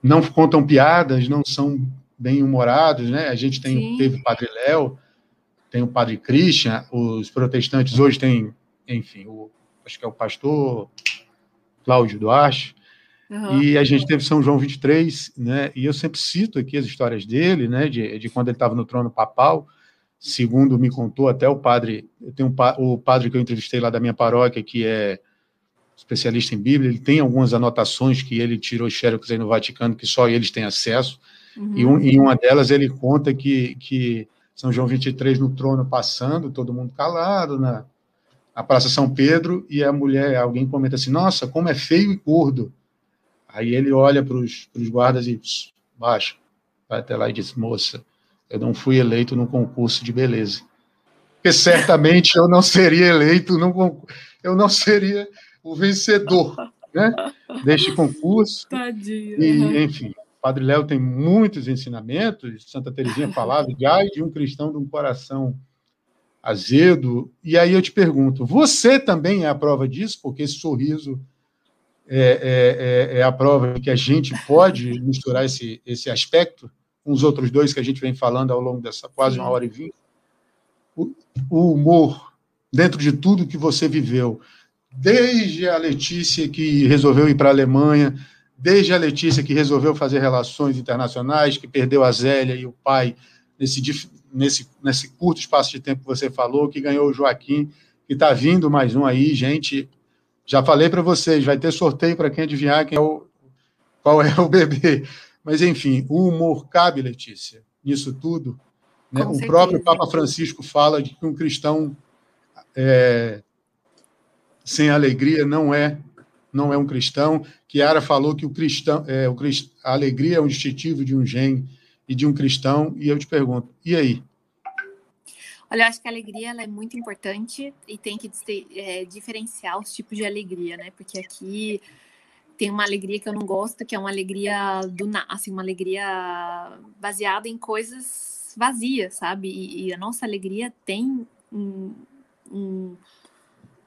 não contam piadas, não são bem humorados, né? A gente tem, teve o Padre Léo, tem o Padre Christian, os protestantes hoje têm, enfim, o, acho que é o pastor Cláudio Duarte, uhum. e a gente teve São João 23, né? E eu sempre cito aqui as histórias dele, né? De, de quando ele estava no trono papal, segundo me contou até o padre, eu tenho um, o padre que eu entrevistei lá da minha paróquia, que é especialista em Bíblia, ele tem algumas anotações que ele tirou xerox aí no Vaticano, que só eles têm acesso, uhum. e um, em uma delas ele conta que, que São João 23 no trono passando, todo mundo calado na, na Praça São Pedro, e a mulher, alguém comenta assim, nossa, como é feio e gordo. Aí ele olha para os guardas e baixa, vai até lá e diz: moça, eu não fui eleito num concurso de beleza. Porque certamente eu não seria eleito num eu não seria o vencedor né, deste concurso. Tadinho. E, enfim, Padre Léo tem muitos ensinamentos, Santa Teresinha falava de, ai, de um cristão de um coração azedo. E aí eu te pergunto, você também é a prova disso? Porque esse sorriso é, é, é, é a prova de que a gente pode misturar esse, esse aspecto com os outros dois que a gente vem falando ao longo dessa quase uma hora e vinte. O, o humor, dentro de tudo que você viveu, desde a Letícia que resolveu ir para a Alemanha, desde a Letícia que resolveu fazer relações internacionais, que perdeu a Zélia e o pai nesse, nesse, nesse curto espaço de tempo que você falou, que ganhou o Joaquim, que está vindo mais um aí, gente. Já falei para vocês, vai ter sorteio para quem adivinhar quem é o, qual é o [laughs] bebê. Mas, enfim, o humor cabe, Letícia, nisso tudo. Né? O próprio Papa Francisco fala de que um cristão é, sem alegria não é não é um cristão. Kiara falou que o cristão, é, o, a alegria é um distintivo de um gene e de um cristão. E eu te pergunto, e aí? Olha, eu acho que a alegria ela é muito importante e tem que é, diferenciar os tipos de alegria, né? Porque aqui tem uma alegria que eu não gosto, que é uma alegria do assim, uma alegria baseada em coisas vazias, sabe? E, e a nossa alegria tem um, um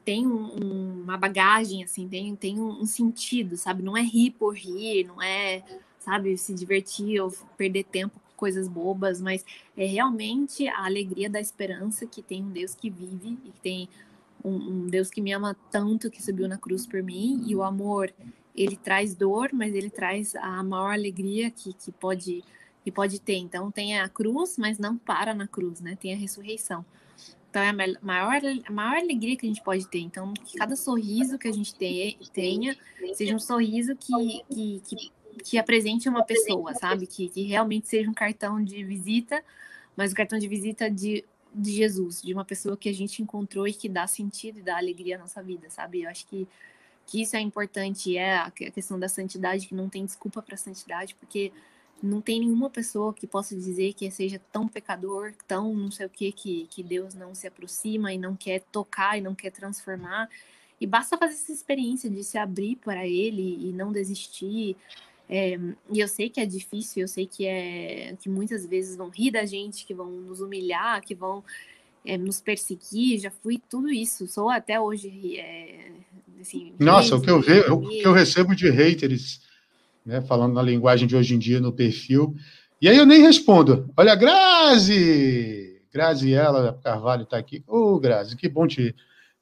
tem um, uma bagagem, assim, tem, tem um, um, sentido, sabe? Não é rir por rir, não é, sabe, se divertir ou perder tempo com coisas bobas, mas é realmente a alegria da esperança que tem um Deus que vive e que tem um, um Deus que me ama tanto que subiu na cruz por mim e o amor ele traz dor, mas ele traz a maior alegria que, que pode que pode ter. Então tem a cruz, mas não para na cruz, né? Tem a ressurreição. Então é a maior, a maior alegria que a gente pode ter. Então, que cada sorriso que a gente tenha seja um sorriso que, que, que, que apresente uma pessoa, sabe? Que, que realmente seja um cartão de visita, mas um cartão de visita de, de Jesus, de uma pessoa que a gente encontrou e que dá sentido e dá alegria à nossa vida, sabe? Eu acho que, que isso é importante. É a questão da santidade, que não tem desculpa para santidade, porque não tem nenhuma pessoa que possa dizer que seja tão pecador, tão não sei o que, que, que Deus não se aproxima e não quer tocar e não quer transformar. E basta fazer essa experiência de se abrir para Ele e não desistir. É, e eu sei que é difícil, eu sei que é que muitas vezes vão rir da gente, que vão nos humilhar, que vão é, nos perseguir. Já fui tudo isso, sou até hoje. É, assim, Nossa, o que eu vejo, o que eu recebo de haters né, falando na linguagem de hoje em dia no perfil. E aí eu nem respondo. Olha, Grazi! Graziela Carvalho está aqui. Ô, oh, Grazi, que bom te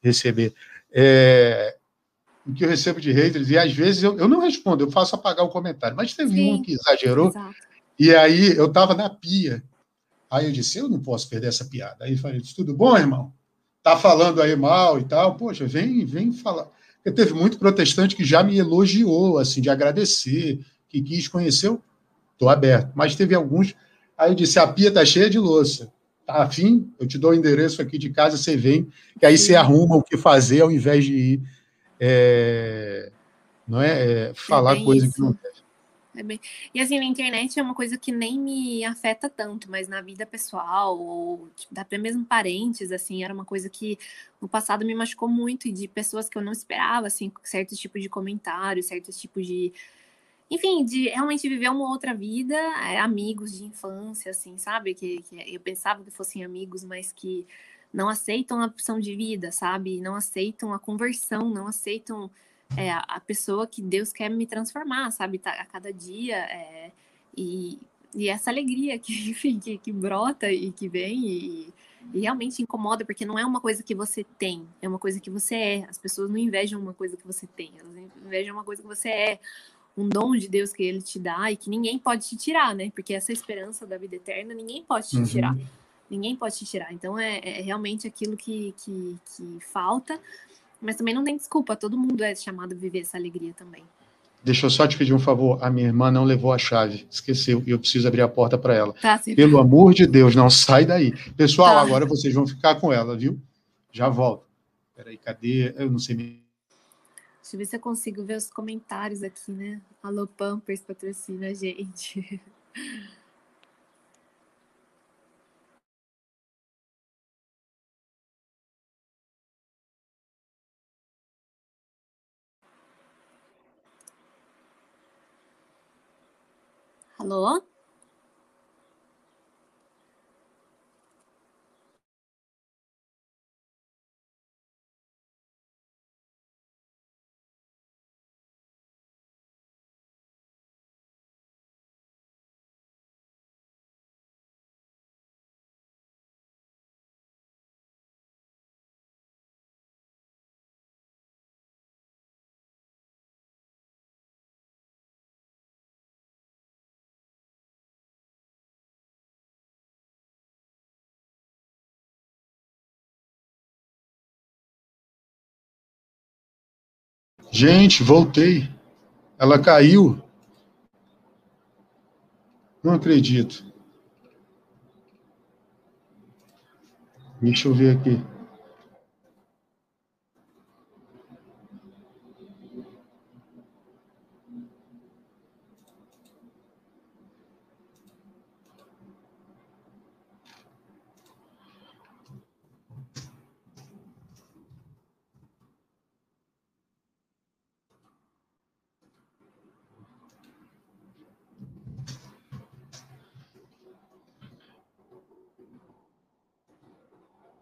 receber. É, o que eu recebo de haters, e às vezes eu, eu não respondo, eu faço apagar o comentário. Mas teve Sim, um que exagerou, exato. e aí eu estava na pia. Aí eu disse, eu não posso perder essa piada. Aí eu falei, tudo bom, irmão? Tá falando aí mal e tal? Poxa, vem, vem falar. Porque teve muito protestante que já me elogiou, assim, de agradecer, que quis conhecer, estou aberto. Mas teve alguns, aí eu disse, a pia está cheia de louça. Tá afim? Eu te dou o endereço aqui de casa, você vem, que aí você arruma o que fazer ao invés de ir é, não é, é falar coisa isso. que não deve. É bem... E assim, na internet é uma coisa que nem me afeta tanto, mas na vida pessoal, ou tipo, até mesmo parentes, assim, era uma coisa que no passado me machucou muito, e de pessoas que eu não esperava, assim, certos tipos de comentários, certos tipos de. Enfim, de realmente viver uma outra vida, é, amigos de infância, assim, sabe? Que, que eu pensava que fossem amigos, mas que não aceitam a opção de vida, sabe? Não aceitam a conversão, não aceitam é, a pessoa que Deus quer me transformar, sabe? Tá, a cada dia. É, e, e essa alegria que, [laughs] enfim, que, que brota e que vem e, e, realmente incomoda, porque não é uma coisa que você tem, é uma coisa que você é. As pessoas não invejam uma coisa que você tem, elas invejam uma coisa que você é. Um dom de Deus que ele te dá e que ninguém pode te tirar, né? Porque essa esperança da vida eterna ninguém pode te uhum. tirar. Ninguém pode te tirar. Então é, é realmente aquilo que, que, que falta, mas também não tem desculpa, todo mundo é chamado a viver essa alegria também. Deixa eu só te pedir um favor. A minha irmã não levou a chave, esqueceu, e eu preciso abrir a porta para ela. Tá, Pelo amor de Deus, não sai daí. Pessoal, tá. agora vocês vão ficar com ela, viu? Já volto. Peraí, cadê? Eu não sei. Deixa eu ver se eu consigo ver os comentários aqui, né? Alô, Pampers patrocina a gente. [laughs] Alô? Gente, voltei. Ela caiu. Não acredito. Deixa eu ver aqui.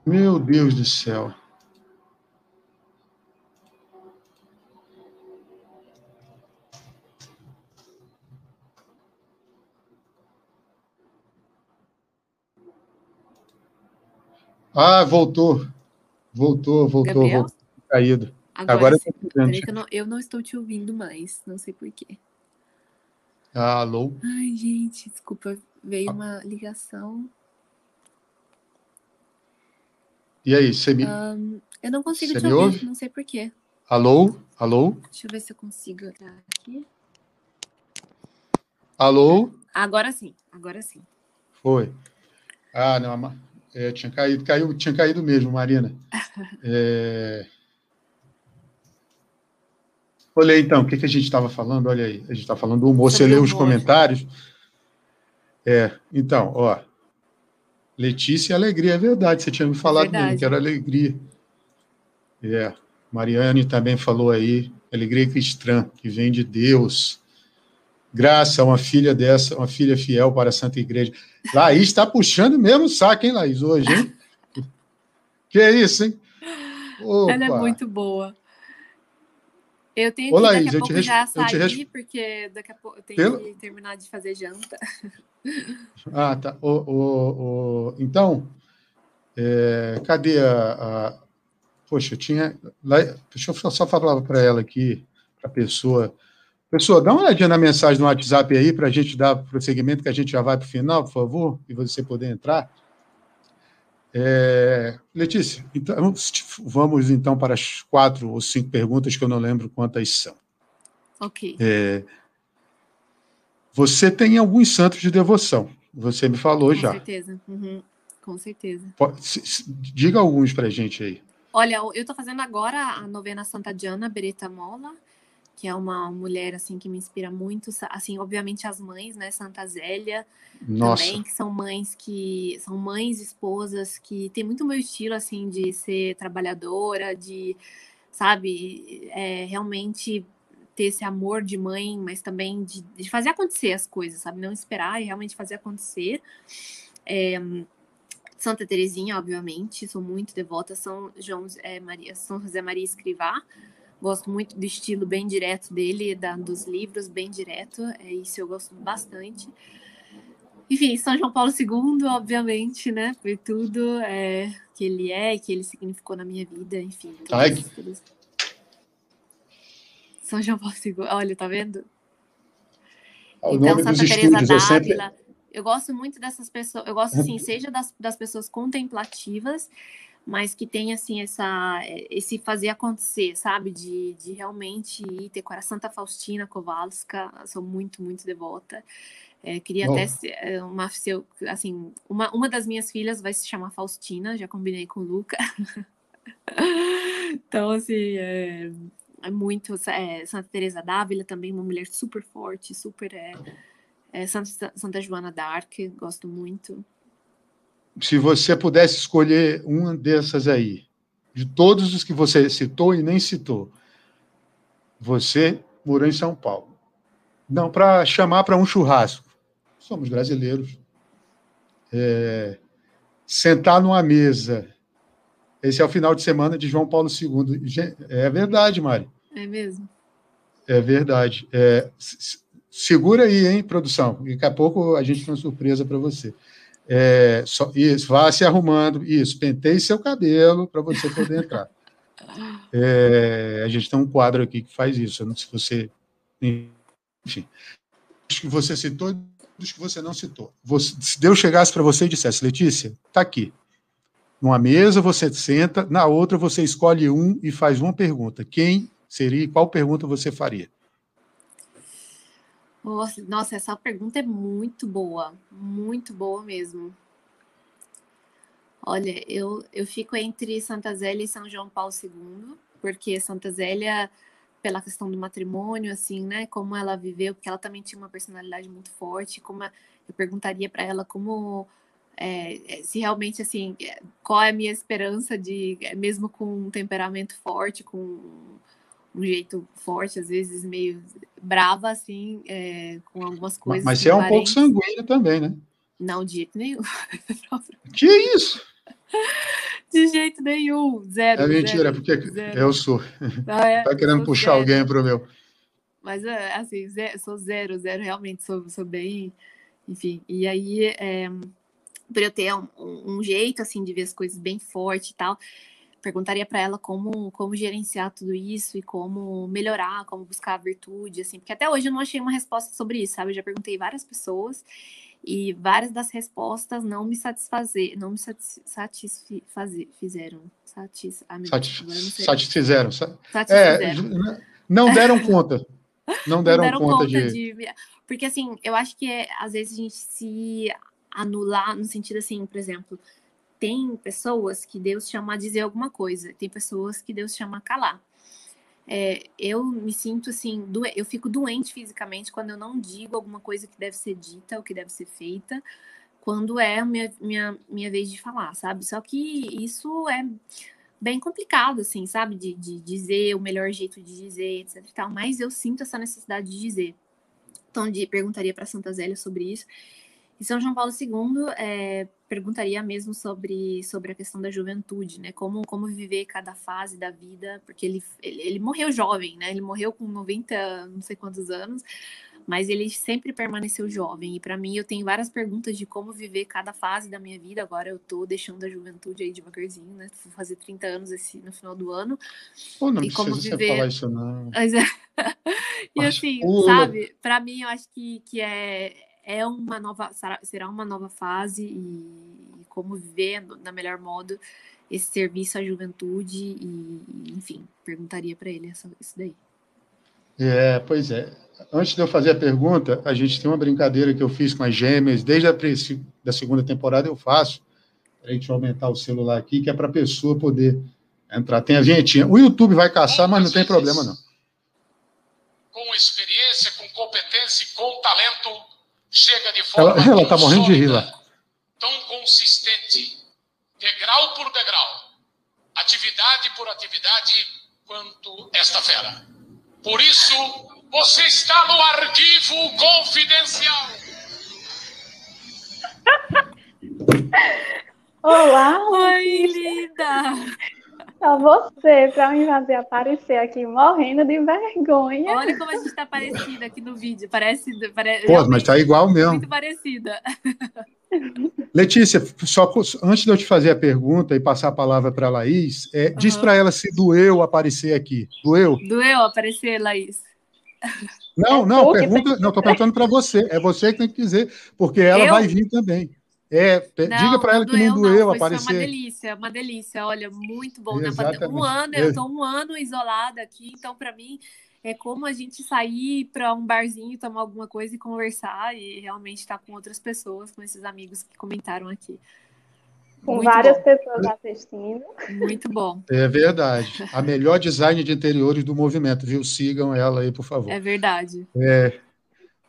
Meu Deus do céu. Ah, voltou. Voltou, voltou, Gabriel? voltou. Caído. Agora, Agora eu, não, eu não estou te ouvindo mais, não sei porquê. Alô? Ai, gente, desculpa, veio uma ligação. E aí, você me. Um, eu não consigo você te ouvir, ouve? não sei porquê. Alô? Alô? Deixa eu ver se eu consigo entrar aqui. Alô? Agora sim, agora sim. Foi. Ah, não, é, tinha caído, caiu, tinha caído mesmo, Marina. [laughs] É... Olha então, o que, que a gente estava falando? Olha aí, a gente está falando do humor. Sobre Você leu os comentários? É, então, ó, Letícia e Alegria, é verdade, você tinha me falado é mesmo, que era Alegria. É, Mariane também falou aí, Alegria cristã, que vem de Deus. Graça, uma filha dessa, uma filha fiel para a Santa Igreja. Laís está puxando mesmo o saco, hein, Laís, hoje, hein? [laughs] que é isso, hein? Opa. Ela é muito boa. Eu tenho que Laís, daqui a pouco res... já sair, porque daqui a pouco eu tenho Pelo... que terminar de fazer janta. Ah, tá. O, o, o... Então, é... cadê a, a, Poxa, eu tinha. Deixa eu só falar para ela aqui, para a pessoa. Pessoa, dá uma olhadinha na mensagem no WhatsApp aí para a gente dar prosseguimento, que a gente já vai para o final, por favor, e você poder entrar. É, Letícia, então, vamos então para as quatro ou cinco perguntas que eu não lembro quantas são. Ok. É, você tem alguns santos de devoção, você me falou Com já. Com certeza, uhum. com certeza. Pode, diga alguns para a gente aí. Olha, eu estou fazendo agora a novena Santa Diana Beretta Mola, que é uma mulher assim que me inspira muito, assim, obviamente as mães, né, Santa Zélia, Nossa. também, que são mães que são mães, esposas que tem muito meu estilo assim de ser trabalhadora, de sabe, é, realmente ter esse amor de mãe, mas também de, de, fazer acontecer as coisas, sabe, não esperar e realmente fazer acontecer. É, Santa Terezinha, obviamente, sou muito devota, São João é, Maria, São José Maria Escrivá, Gosto muito do estilo bem direto dele, da, dos livros, bem direto. É isso eu gosto bastante. Enfim, São João Paulo II, obviamente, né? Por tudo é, que ele é, que ele significou na minha vida, enfim. Todos, São João Paulo II, olha, tá vendo? O então, Santa Teresa Dávila. Sempre... Eu gosto muito dessas pessoas, eu gosto, [laughs] assim, seja das, das pessoas contemplativas, mas que tem assim essa esse fazer acontecer, sabe? De, de realmente ir ter coração. Santa Faustina Kowalska, sou muito, muito devota. É, queria oh. até é, uma, assim, uma, uma das minhas filhas vai se chamar Faustina, já combinei com o Luca. [laughs] então, assim, é, é muito. É, Santa Teresa d'Ávila também, uma mulher super forte, super. É, é Santa, Santa Joana d'Arc, gosto muito se você pudesse escolher uma dessas aí, de todos os que você citou e nem citou, você morou em São Paulo. Não, para chamar para um churrasco. somos brasileiros. É, sentar numa mesa. Esse é o final de semana de João Paulo II. É verdade, Mari. É mesmo. É verdade. É, segura aí, hein, produção. Daqui a pouco a gente tem uma surpresa para você. É, só, isso, vá se arrumando. Isso, penteie seu cabelo para você poder entrar. É, a gente tem um quadro aqui que faz isso. Eu não sei se você. Enfim. Acho que você citou dos que você não citou. Você, se Deus chegasse para você e dissesse, Letícia, está aqui. Numa mesa você senta, na outra você escolhe um e faz uma pergunta. Quem seria e qual pergunta você faria? Nossa, essa pergunta é muito boa, muito boa mesmo. Olha, eu, eu fico entre Santa Zélia e São João Paulo II, porque Santa Zélia pela questão do matrimônio, assim, né? Como ela viveu, porque ela também tinha uma personalidade muito forte. Como eu perguntaria para ela como é, se realmente assim, qual é a minha esperança de, mesmo com um temperamento forte, com um jeito forte, às vezes meio brava, assim, é, com algumas coisas. Mas você é um pouco sanguíneo também, né? Não, de jeito nenhum. [laughs] que isso? De jeito nenhum. Zero. É mentira, zero, porque zero. eu sou. Ah, é, tá querendo puxar zero. alguém pro meu. Mas, é, assim, zero, sou zero, zero, realmente, sou, sou bem. Enfim, e aí, é, por eu ter um, um, jeito, assim, de ver as coisas bem forte e tal, perguntaria para ela como, como gerenciar tudo isso e como melhorar, como buscar a virtude, assim, porque até hoje eu não achei uma resposta sobre isso, sabe? Eu já perguntei várias pessoas e várias das respostas não me satisfazer, não me satisfizeram. Satis, ah, satisfizeram. É, não deram conta. Não [laughs] deram, não deram conta, conta de... de... Porque, assim, eu acho que é, às vezes a gente se anular no sentido assim, por exemplo, tem pessoas que Deus chama a dizer alguma coisa, tem pessoas que Deus chama a calar é, eu me sinto assim, eu fico doente fisicamente quando eu não digo alguma coisa que deve ser dita ou que deve ser feita, quando é minha, minha, minha vez de falar, sabe? Só que isso é bem complicado, assim, sabe? De, de dizer o melhor jeito de dizer, etc e tal, mas eu sinto essa necessidade de dizer. Então, de, perguntaria para Santa Zélia sobre isso. E São João Paulo II é, perguntaria mesmo sobre, sobre a questão da juventude, né? Como, como viver cada fase da vida, porque ele, ele, ele morreu jovem, né? Ele morreu com 90, não sei quantos anos, mas ele sempre permaneceu jovem. E para mim, eu tenho várias perguntas de como viver cada fase da minha vida. Agora eu tô deixando a juventude aí devagarzinho, né? Vou fazer 30 anos esse, no final do ano. Pô, não e como viver... falar isso, não. Mas, é... [laughs] e assim, pula. sabe? Para mim, eu acho que, que é é uma nova será uma nova fase e, como viver na melhor modo esse serviço à juventude e enfim perguntaria para ele essa, isso daí. É pois é. Antes de eu fazer a pergunta a gente tem uma brincadeira que eu fiz com as gêmeas. Desde a da segunda temporada eu faço a gente aumentar o celular aqui que é para a pessoa poder entrar. Tem a vinhetinha. O YouTube vai caçar mas não tem problema não. Com experiência com competência e com talento chega de forma ela, [laughs] ela tá morrendo de rir lá. tão consistente, degrau por degrau, atividade por atividade, quanto esta fera. Por isso, você está no arquivo confidencial. [laughs] Olá! Oi, linda! Só você para me fazer aparecer aqui morrendo de vergonha. Olha como a gente está parecida aqui no vídeo. Parece. parece Pô, mas tá igual mesmo. Muito parecida. [laughs] Letícia, só antes de eu te fazer a pergunta e passar a palavra para a Laís, é, uhum. diz para ela se doeu aparecer aqui. Doeu? Doeu aparecer, Laís. Não, não, pergunta, não, estou perguntando para você. É você que tem que dizer, porque ela eu? vai vir também. É, não, diga para ela que não doeu, não, aparecer. Foi uma delícia, uma delícia. Olha, muito bom. Né? Um ano, eu estou um ano isolada aqui, então para mim é como a gente sair para um barzinho, tomar alguma coisa e conversar e realmente estar tá com outras pessoas, com esses amigos que comentaram aqui. Com muito várias bom. pessoas assistindo. Muito bom. É verdade. A melhor design de interiores do movimento, viu? Sigam ela aí, por favor. É verdade. É,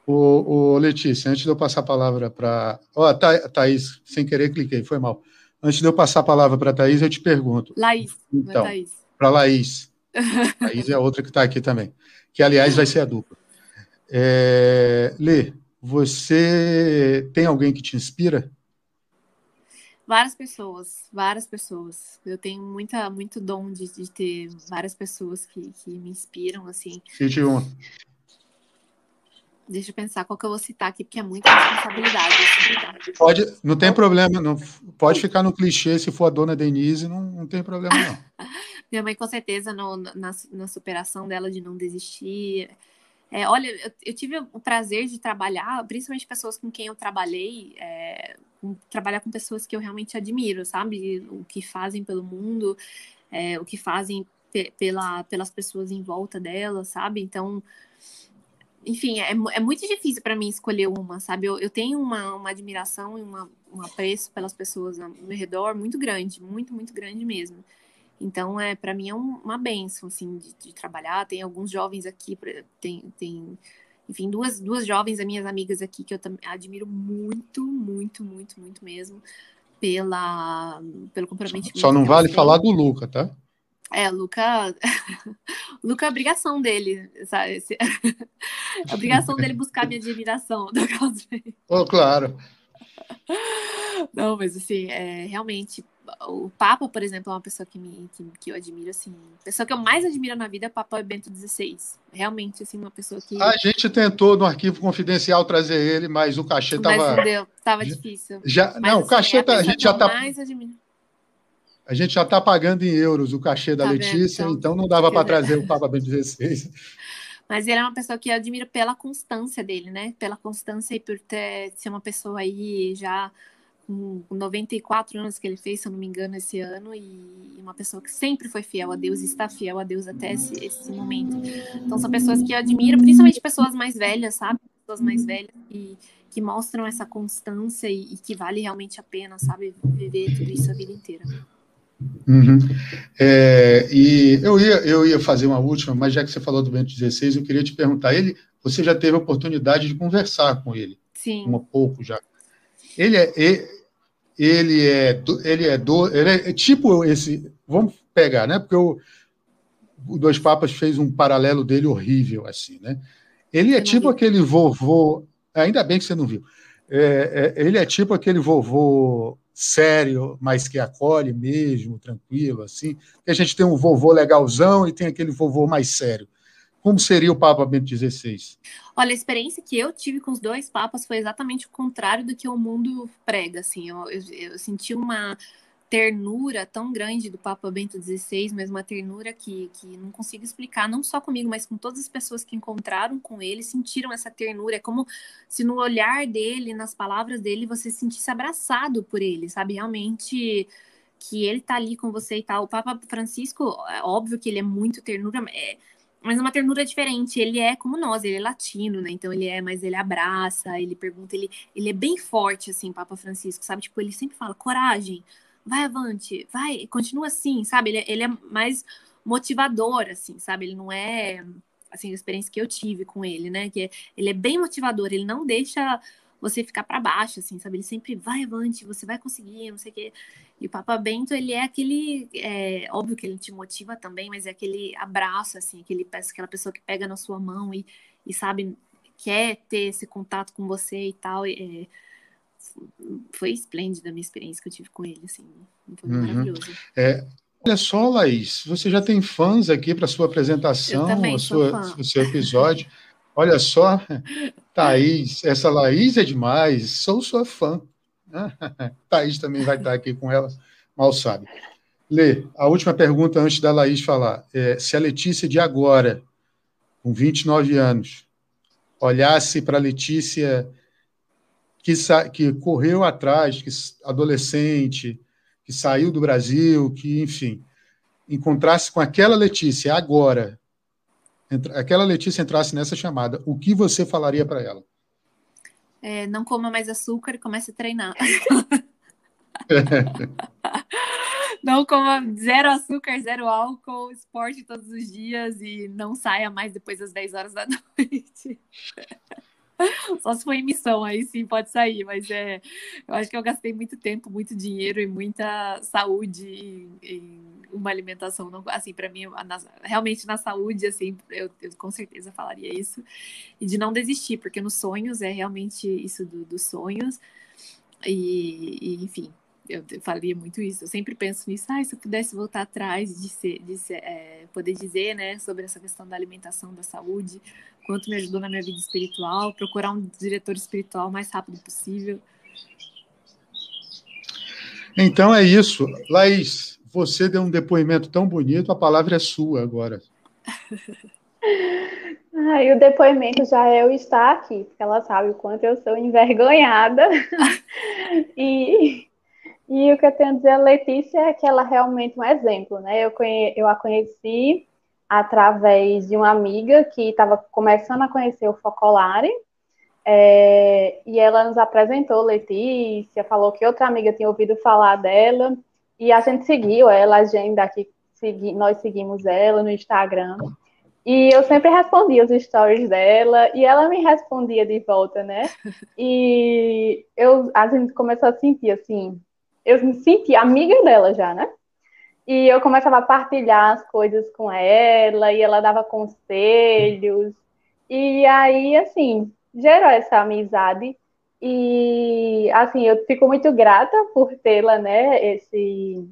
o, o Letícia, antes de eu passar a palavra para. Ó, oh, Thaís, sem querer cliquei, foi mal. Antes de eu passar a palavra para a Thaís, eu te pergunto. Laís, então, é Para Laís. Laís é outra que está aqui também. Que, aliás, vai ser a dupla. É, Lê, você tem alguém que te inspira? Várias pessoas, várias pessoas. Eu tenho muita, muito dom de, de ter várias pessoas que, que me inspiram, assim. Cite uma. Deixa eu pensar qual que eu vou citar aqui, porque é muita responsabilidade. Pode, não tem problema, não, pode ficar no clichê se for a dona Denise, não, não tem problema não. [laughs] Minha mãe, com certeza, no, na, na superação dela de não desistir. É, olha, eu, eu, tive o prazer de trabalhar, principalmente pessoas com quem eu trabalhei, é, trabalhar com pessoas que eu realmente admiro, sabe? O que fazem pelo mundo, é, o que fazem pe pela, pelas pessoas em volta delas, sabe? Então, enfim, é, é muito difícil para mim escolher uma, sabe? Eu, eu tenho uma, uma admiração e uma, um apreço pelas pessoas ao meu redor muito grande, muito, muito grande mesmo. Então, é para mim é um, uma benção, assim, de, de, trabalhar. Tem alguns jovens aqui, tem, tem enfim, duas, duas jovens, minhas amigas aqui, que eu admiro muito, muito, muito, muito mesmo, pela, pelo comprometimento. Só não vale falar do Luca, tá? É, Luca. [laughs] Luca é a obrigação dele, sabe? [laughs] a obrigação dele buscar minha admiração. [laughs] Oh, claro. Não, mas assim, é, realmente, o Papa, por exemplo, é uma pessoa que, me, que, que, eu admiro, assim. A pessoa que eu mais admiro na vida é o Papa Bento XVI. Realmente, assim, uma pessoa que. A gente tentou no arquivo confidencial trazer ele, mas o cachê estava. Mas não deu, estava difícil. Já, mas, não, o cachê assim, tá, a, a gente já está. Admiro... A gente já está pagando em euros o cachê da tá Letícia, então, então não dava para trazer o Papa Bento XVI. Mas ele é uma pessoa que eu admiro pela constância dele, né? Pela constância e por ter, ser uma pessoa aí já com 94 anos que ele fez, se eu não me engano, esse ano, e uma pessoa que sempre foi fiel a Deus e está fiel a Deus até esse, esse momento. Então, são pessoas que eu admiro, principalmente pessoas mais velhas, sabe? Pessoas mais velhas que, que mostram essa constância e, e que vale realmente a pena, sabe? Viver tudo isso a vida inteira. Uhum. É, e eu ia, eu ia fazer uma última, mas já que você falou do Bento XVI, eu queria te perguntar: ele, você já teve a oportunidade de conversar com ele? Sim. Um pouco já. Ele é, ele é, ele é, do, ele é tipo esse. Vamos pegar, né? Porque o, o Dois Papas fez um paralelo dele horrível, assim, né? Ele é tipo aquele vovô. Ainda bem que você não viu. É, é, ele é tipo aquele vovô sério, mas que acolhe mesmo, tranquilo, assim. Que a gente tem um vovô legalzão e tem aquele vovô mais sério. Como seria o Papa Bento XVI? Olha, a experiência que eu tive com os dois papas foi exatamente o contrário do que o mundo prega. Assim, eu, eu, eu senti uma ternura tão grande do Papa Bento XVI, mas uma ternura que, que não consigo explicar, não só comigo, mas com todas as pessoas que encontraram com ele, sentiram essa ternura. É como se no olhar dele, nas palavras dele, você se sentisse abraçado por ele, sabe? Realmente que ele tá ali com você e tal. O Papa Francisco, é óbvio que ele é muito ternura, é, mas uma ternura diferente. Ele é como nós, ele é latino, né? Então ele é, mas ele abraça, ele pergunta, ele, ele é bem forte, assim, Papa Francisco, sabe? Tipo, ele sempre fala, coragem, vai avante, vai, continua assim, sabe? Ele, ele é mais motivador, assim, sabe? Ele não é, assim, a experiência que eu tive com ele, né? Que ele é bem motivador, ele não deixa você ficar para baixo, assim, sabe? Ele sempre vai avante, você vai conseguir, não sei o quê. E o Papa Bento, ele é aquele, é, óbvio que ele te motiva também, mas é aquele abraço, assim, aquele, aquela pessoa que pega na sua mão e, e sabe, quer ter esse contato com você e tal. É, foi esplêndida a minha experiência que eu tive com ele, assim, foi uhum. maravilhoso. É, olha só, Laís, você já tem fãs aqui para sua apresentação, o seu episódio. Olha só, [laughs] Thaís, essa Laís é demais, sou sua fã. [laughs] Thaís também vai estar aqui com ela, mal sabe. Lê, a última pergunta antes da Laís falar. É, se a Letícia de agora, com 29 anos, olhasse para a Letícia que, que correu atrás, que adolescente, que saiu do Brasil, que, enfim, encontrasse com aquela Letícia agora, aquela Letícia entrasse nessa chamada, o que você falaria para ela? É, não coma mais açúcar e comece a treinar. [laughs] não coma zero açúcar, zero álcool, esporte todos os dias e não saia mais depois das 10 horas da [laughs] noite. [laughs] Só se for em missão, aí sim pode sair, mas é, eu acho que eu gastei muito tempo, muito dinheiro e muita saúde em, em uma alimentação, não, assim, para mim, na, realmente na saúde, assim, eu, eu, com certeza falaria isso. E de não desistir, porque nos sonhos é realmente isso do, dos sonhos. E, e, enfim, eu falia muito isso. Eu sempre penso nisso. Ah, se eu pudesse voltar atrás de, ser, de ser, é, poder dizer, né, sobre essa questão da alimentação, da saúde, quanto me ajudou na minha vida espiritual, procurar um diretor espiritual o mais rápido possível. Então é isso. Laís, você deu um depoimento tão bonito, a palavra é sua agora. [laughs] Ah, e o depoimento já é eu estar aqui, porque ela sabe o quanto eu sou envergonhada. [laughs] e, e o que eu tenho a dizer a Letícia é que ela é realmente um exemplo, né? Eu, conhe, eu a conheci através de uma amiga que estava começando a conhecer o Focolare, é, e ela nos apresentou Letícia, falou que outra amiga tinha ouvido falar dela, e a gente seguiu ela, a agenda aqui, segui, nós seguimos ela no Instagram. E eu sempre respondia os stories dela e ela me respondia de volta, né? [laughs] E eu, a gente começou a sentir assim, eu me senti amiga dela já, né? E eu começava a partilhar as coisas com ela e ela dava conselhos. E aí, assim, gerou essa amizade. E, assim, eu fico muito grata por tê-la, né? Esse,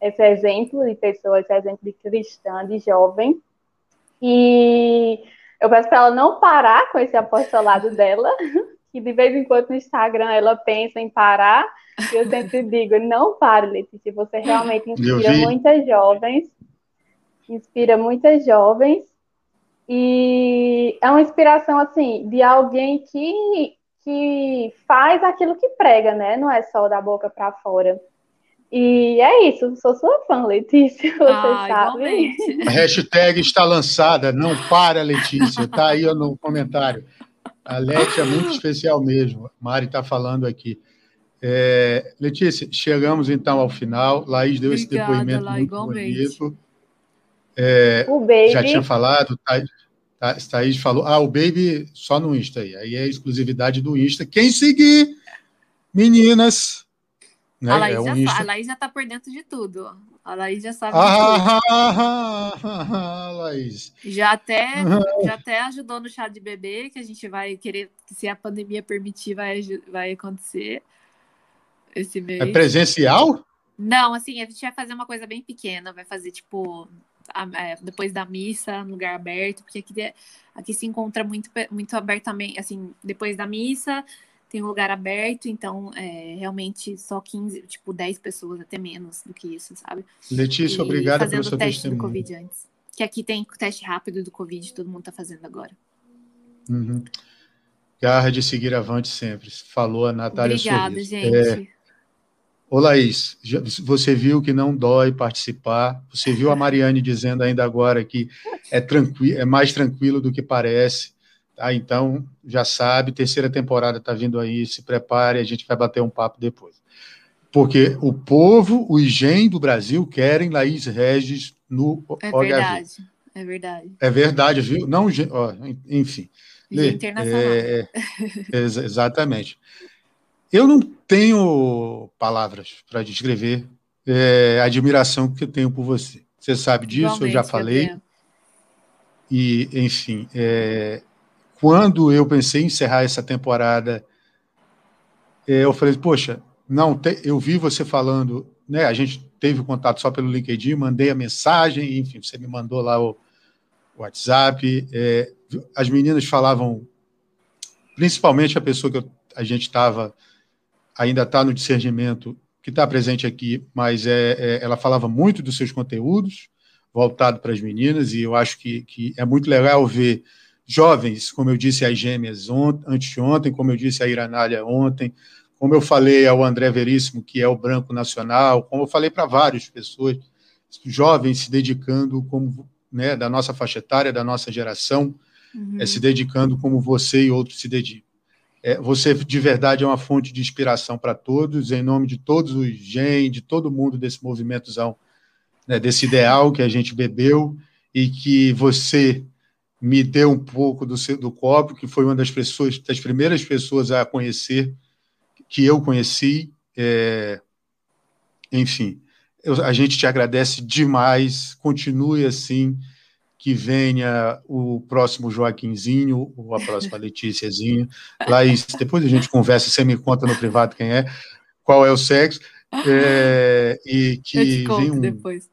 esse exemplo de pessoa, esse exemplo de cristã, de jovem. E eu peço para ela não parar com esse apostolado dela, [laughs] que de vez em quando no Instagram ela pensa em parar. E eu sempre digo: não pare, Letícia, você realmente inspira muitas jovens. Inspira muitas jovens. E é uma inspiração, assim, de alguém que, que faz aquilo que prega, né? Não é só da boca para fora. E é isso, sou sua fã, Letícia, [laughs] você ah, sabe. A [laughs] hashtag está lançada, não para, Letícia, tá aí no comentário. A Leti é muito especial mesmo, Mari está falando aqui. É, Letícia, chegamos então ao final. Laís deu Obrigada, esse depoimento lá, muito igualmente. bonito. É, o Baby. Já tinha falado, Thaís, Thaís falou. Ah, o Baby só no Insta aí. Aí é exclusividade do Insta. Quem seguir, meninas, né? A, Laís é um já, a Laís já tá por dentro de tudo. A Laís já sabe ah, [laughs] ah, ah, Laís. Já até, já até ajudou no chá de bebê, que a gente vai querer, se a pandemia permitir, vai, vai acontecer esse mês. É presencial? Não, assim, a gente vai fazer uma coisa bem pequena, vai fazer tipo é, depois da missa, no lugar aberto, porque aqui, aqui se encontra muito, muito abertamente, assim, depois da missa, tem um lugar aberto, então é, realmente só 15, tipo 10 pessoas, até menos do que isso, sabe? Letícia, e obrigada pelo seu teste testemunho. do Covid antes. Que aqui tem teste rápido do Covid, todo mundo está fazendo agora. Uhum. Garra de seguir avante sempre. Falou a Natália Obrigada, Sorriso. gente. É... Ô, Laís, você viu que não dói participar. Você viu a Mariane dizendo ainda agora que é, tranquilo, é mais tranquilo do que parece. Tá? Então, já sabe, terceira temporada está vindo aí, se prepare, a gente vai bater um papo depois. Porque o povo, o IGEM do Brasil, querem Laís Regis no é OHV. Verdade, é verdade. É verdade, viu? Não, ó, enfim. Internacional. É, é, exatamente. Eu não tenho palavras para descrever é, a admiração que eu tenho por você. Você sabe disso, Igualmente, eu já falei. E, enfim, é, quando eu pensei em encerrar essa temporada, é, eu falei, poxa, não, eu vi você falando, né? A gente teve contato só pelo LinkedIn, mandei a mensagem, enfim, você me mandou lá o, WhatsApp. É, as meninas falavam, principalmente a pessoa que eu, a gente estava, ainda está no discernimento, que está presente aqui, mas é, é, ela falava muito dos seus conteúdos, voltado para as meninas, e eu acho que, que é muito legal ver jovens, como eu disse às gêmeas anteontem, como eu disse à Iranália ontem, como eu falei ao André Veríssimo, que é o branco nacional, como eu falei para várias pessoas, jovens se dedicando como né, da nossa faixa etária, da nossa geração, uhum. é, se dedicando como você e outros se dedicam. É, você de verdade é uma fonte de inspiração para todos, em nome de todos os gen, de todo mundo desse movimentozão, né, desse ideal que a gente bebeu e que você me deu um pouco do, do copo, que foi uma das pessoas, das primeiras pessoas a conhecer, que eu conheci. É, enfim, eu, a gente te agradece demais. Continue assim, que venha o próximo Joaquinzinho, ou a próxima Leticiazinha. Laís, depois a gente conversa, você me conta no privado quem é, qual é o sexo. É, e que eu te conto vem um... depois.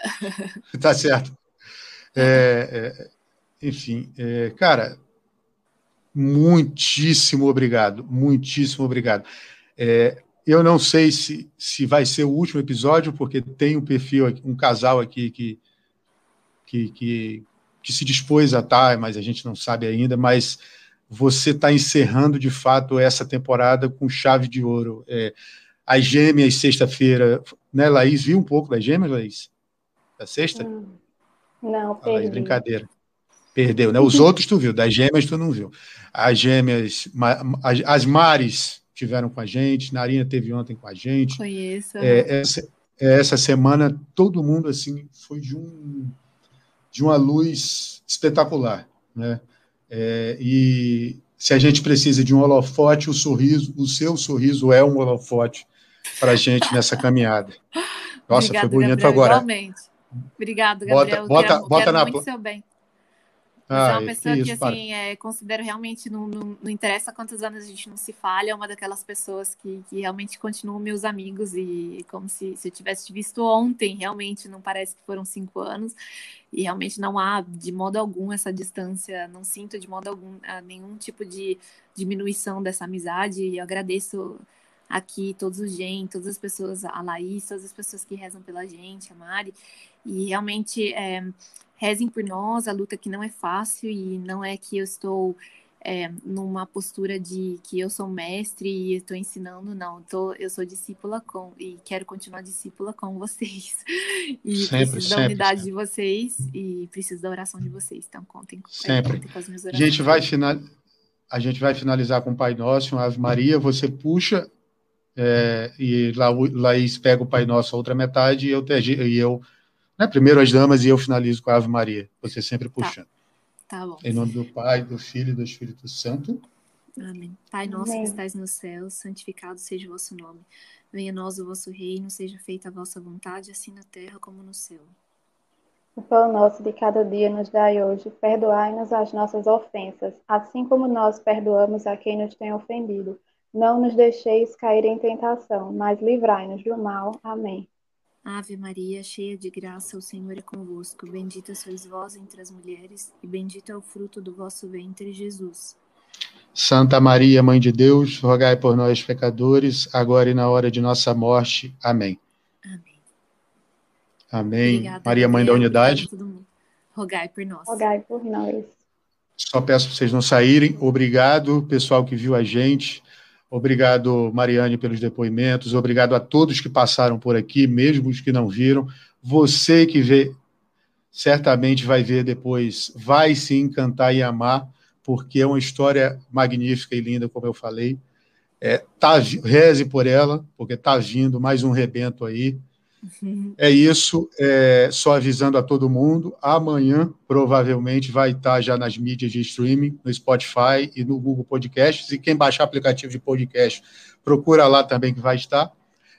[laughs] tá certo. É, é, enfim, é, cara, muitíssimo obrigado, muitíssimo obrigado. É, eu não sei se, se vai ser o último episódio, porque tem um perfil, aqui, um casal aqui que, que, que, que se dispôs a estar, mas a gente não sabe ainda, mas você está encerrando de fato essa temporada com chave de ouro. É, as gêmeas, sexta-feira, né, Laís? Viu um pouco das gêmeas, Laís? Da sexta? Hum, não, perdi. Laís, brincadeira. Perdeu, né? Os outros tu viu, das gêmeas tu não viu. As gêmeas, as, as Mares tiveram com a gente, Narina teve ontem com a gente. Conheço. É, essa, essa semana todo mundo assim foi de um de uma luz espetacular, né? É, e se a gente precisa de um holofote, o sorriso, o seu sorriso é um holofote para a gente nessa caminhada. Nossa, Obrigado, foi bonito Gabriel, agora. Igualmente. Obrigado, Bota- Gabriel. bota- quero, bota quero na muito seu bem. Ah, é uma pessoa que, isso, para. assim, é, considero realmente, não, não, não interessa quantos anos a gente não se falha, é uma daquelas pessoas que, que realmente continuam meus amigos e como se, se eu tivesse visto ontem, realmente não parece que foram cinco anos e realmente não há de modo algum essa distância, não sinto de modo algum ah, nenhum tipo de diminuição dessa amizade e eu agradeço aqui todos os gente, todas as pessoas, a Laís, todas as pessoas que rezam pela gente, a Mari, e realmente é, rezem por nós, a luta que não é fácil e não é que eu estou é, numa postura de que eu sou mestre e estou ensinando, não, tô, eu sou discípula com e quero continuar discípula com vocês [laughs] e Sempre, preciso da sempre, unidade sempre. de vocês e preciso da oração de vocês, então contem, Sempre. contem com as minhas A orações. gente vai final, a gente vai finalizar com o Pai Nosso, uma Ave Maria, você puxa é, e La, Laís pega o Pai Nosso a outra metade e eu, e eu né, primeiro as damas e eu finalizo com a Ave Maria, você sempre puxando. Tá bom. Em nome do Pai, do Filho e do Espírito Santo. Amém. Pai nosso Amém. que estais no céu, santificado seja o vosso nome. Venha a nós o vosso reino, seja feita a vossa vontade, assim na terra como no céu. O pão nosso de cada dia nos dai hoje. Perdoai-nos as nossas ofensas, assim como nós perdoamos a quem nos tem ofendido. Não nos deixeis cair em tentação, mas livrai-nos do mal. Amém. Ave Maria, cheia de graça, o Senhor é convosco. Bendita sois vós entre as mulheres, e bendito é o fruto do vosso ventre, Jesus. Santa Maria, Mãe de Deus, rogai por nós, pecadores, agora e na hora de nossa morte. Amém. Amém. Amém. Obrigada, Maria, Mãe da. Unidade. Rogai por nós. Rogai por nós. Só peço para vocês não saírem. Obrigado, pessoal que viu a gente. Obrigado, Mariane, pelos depoimentos. Obrigado a todos que passaram por aqui, mesmo os que não viram. Você que vê, certamente vai ver depois, vai se encantar e amar, porque é uma história magnífica e linda, como eu falei. É, tá, reze por ela, porque está vindo mais um rebento aí. É isso, é, só avisando a todo mundo, amanhã provavelmente vai estar já nas mídias de streaming, no Spotify e no Google Podcasts, e quem baixar aplicativo de podcast, procura lá também que vai estar.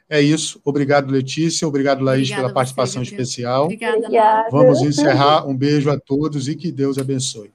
É isso, obrigado Letícia, obrigado Laís Obrigada pela você, participação Gabriel. especial. Obrigada, Obrigada. Vamos encerrar, um beijo a todos e que Deus abençoe.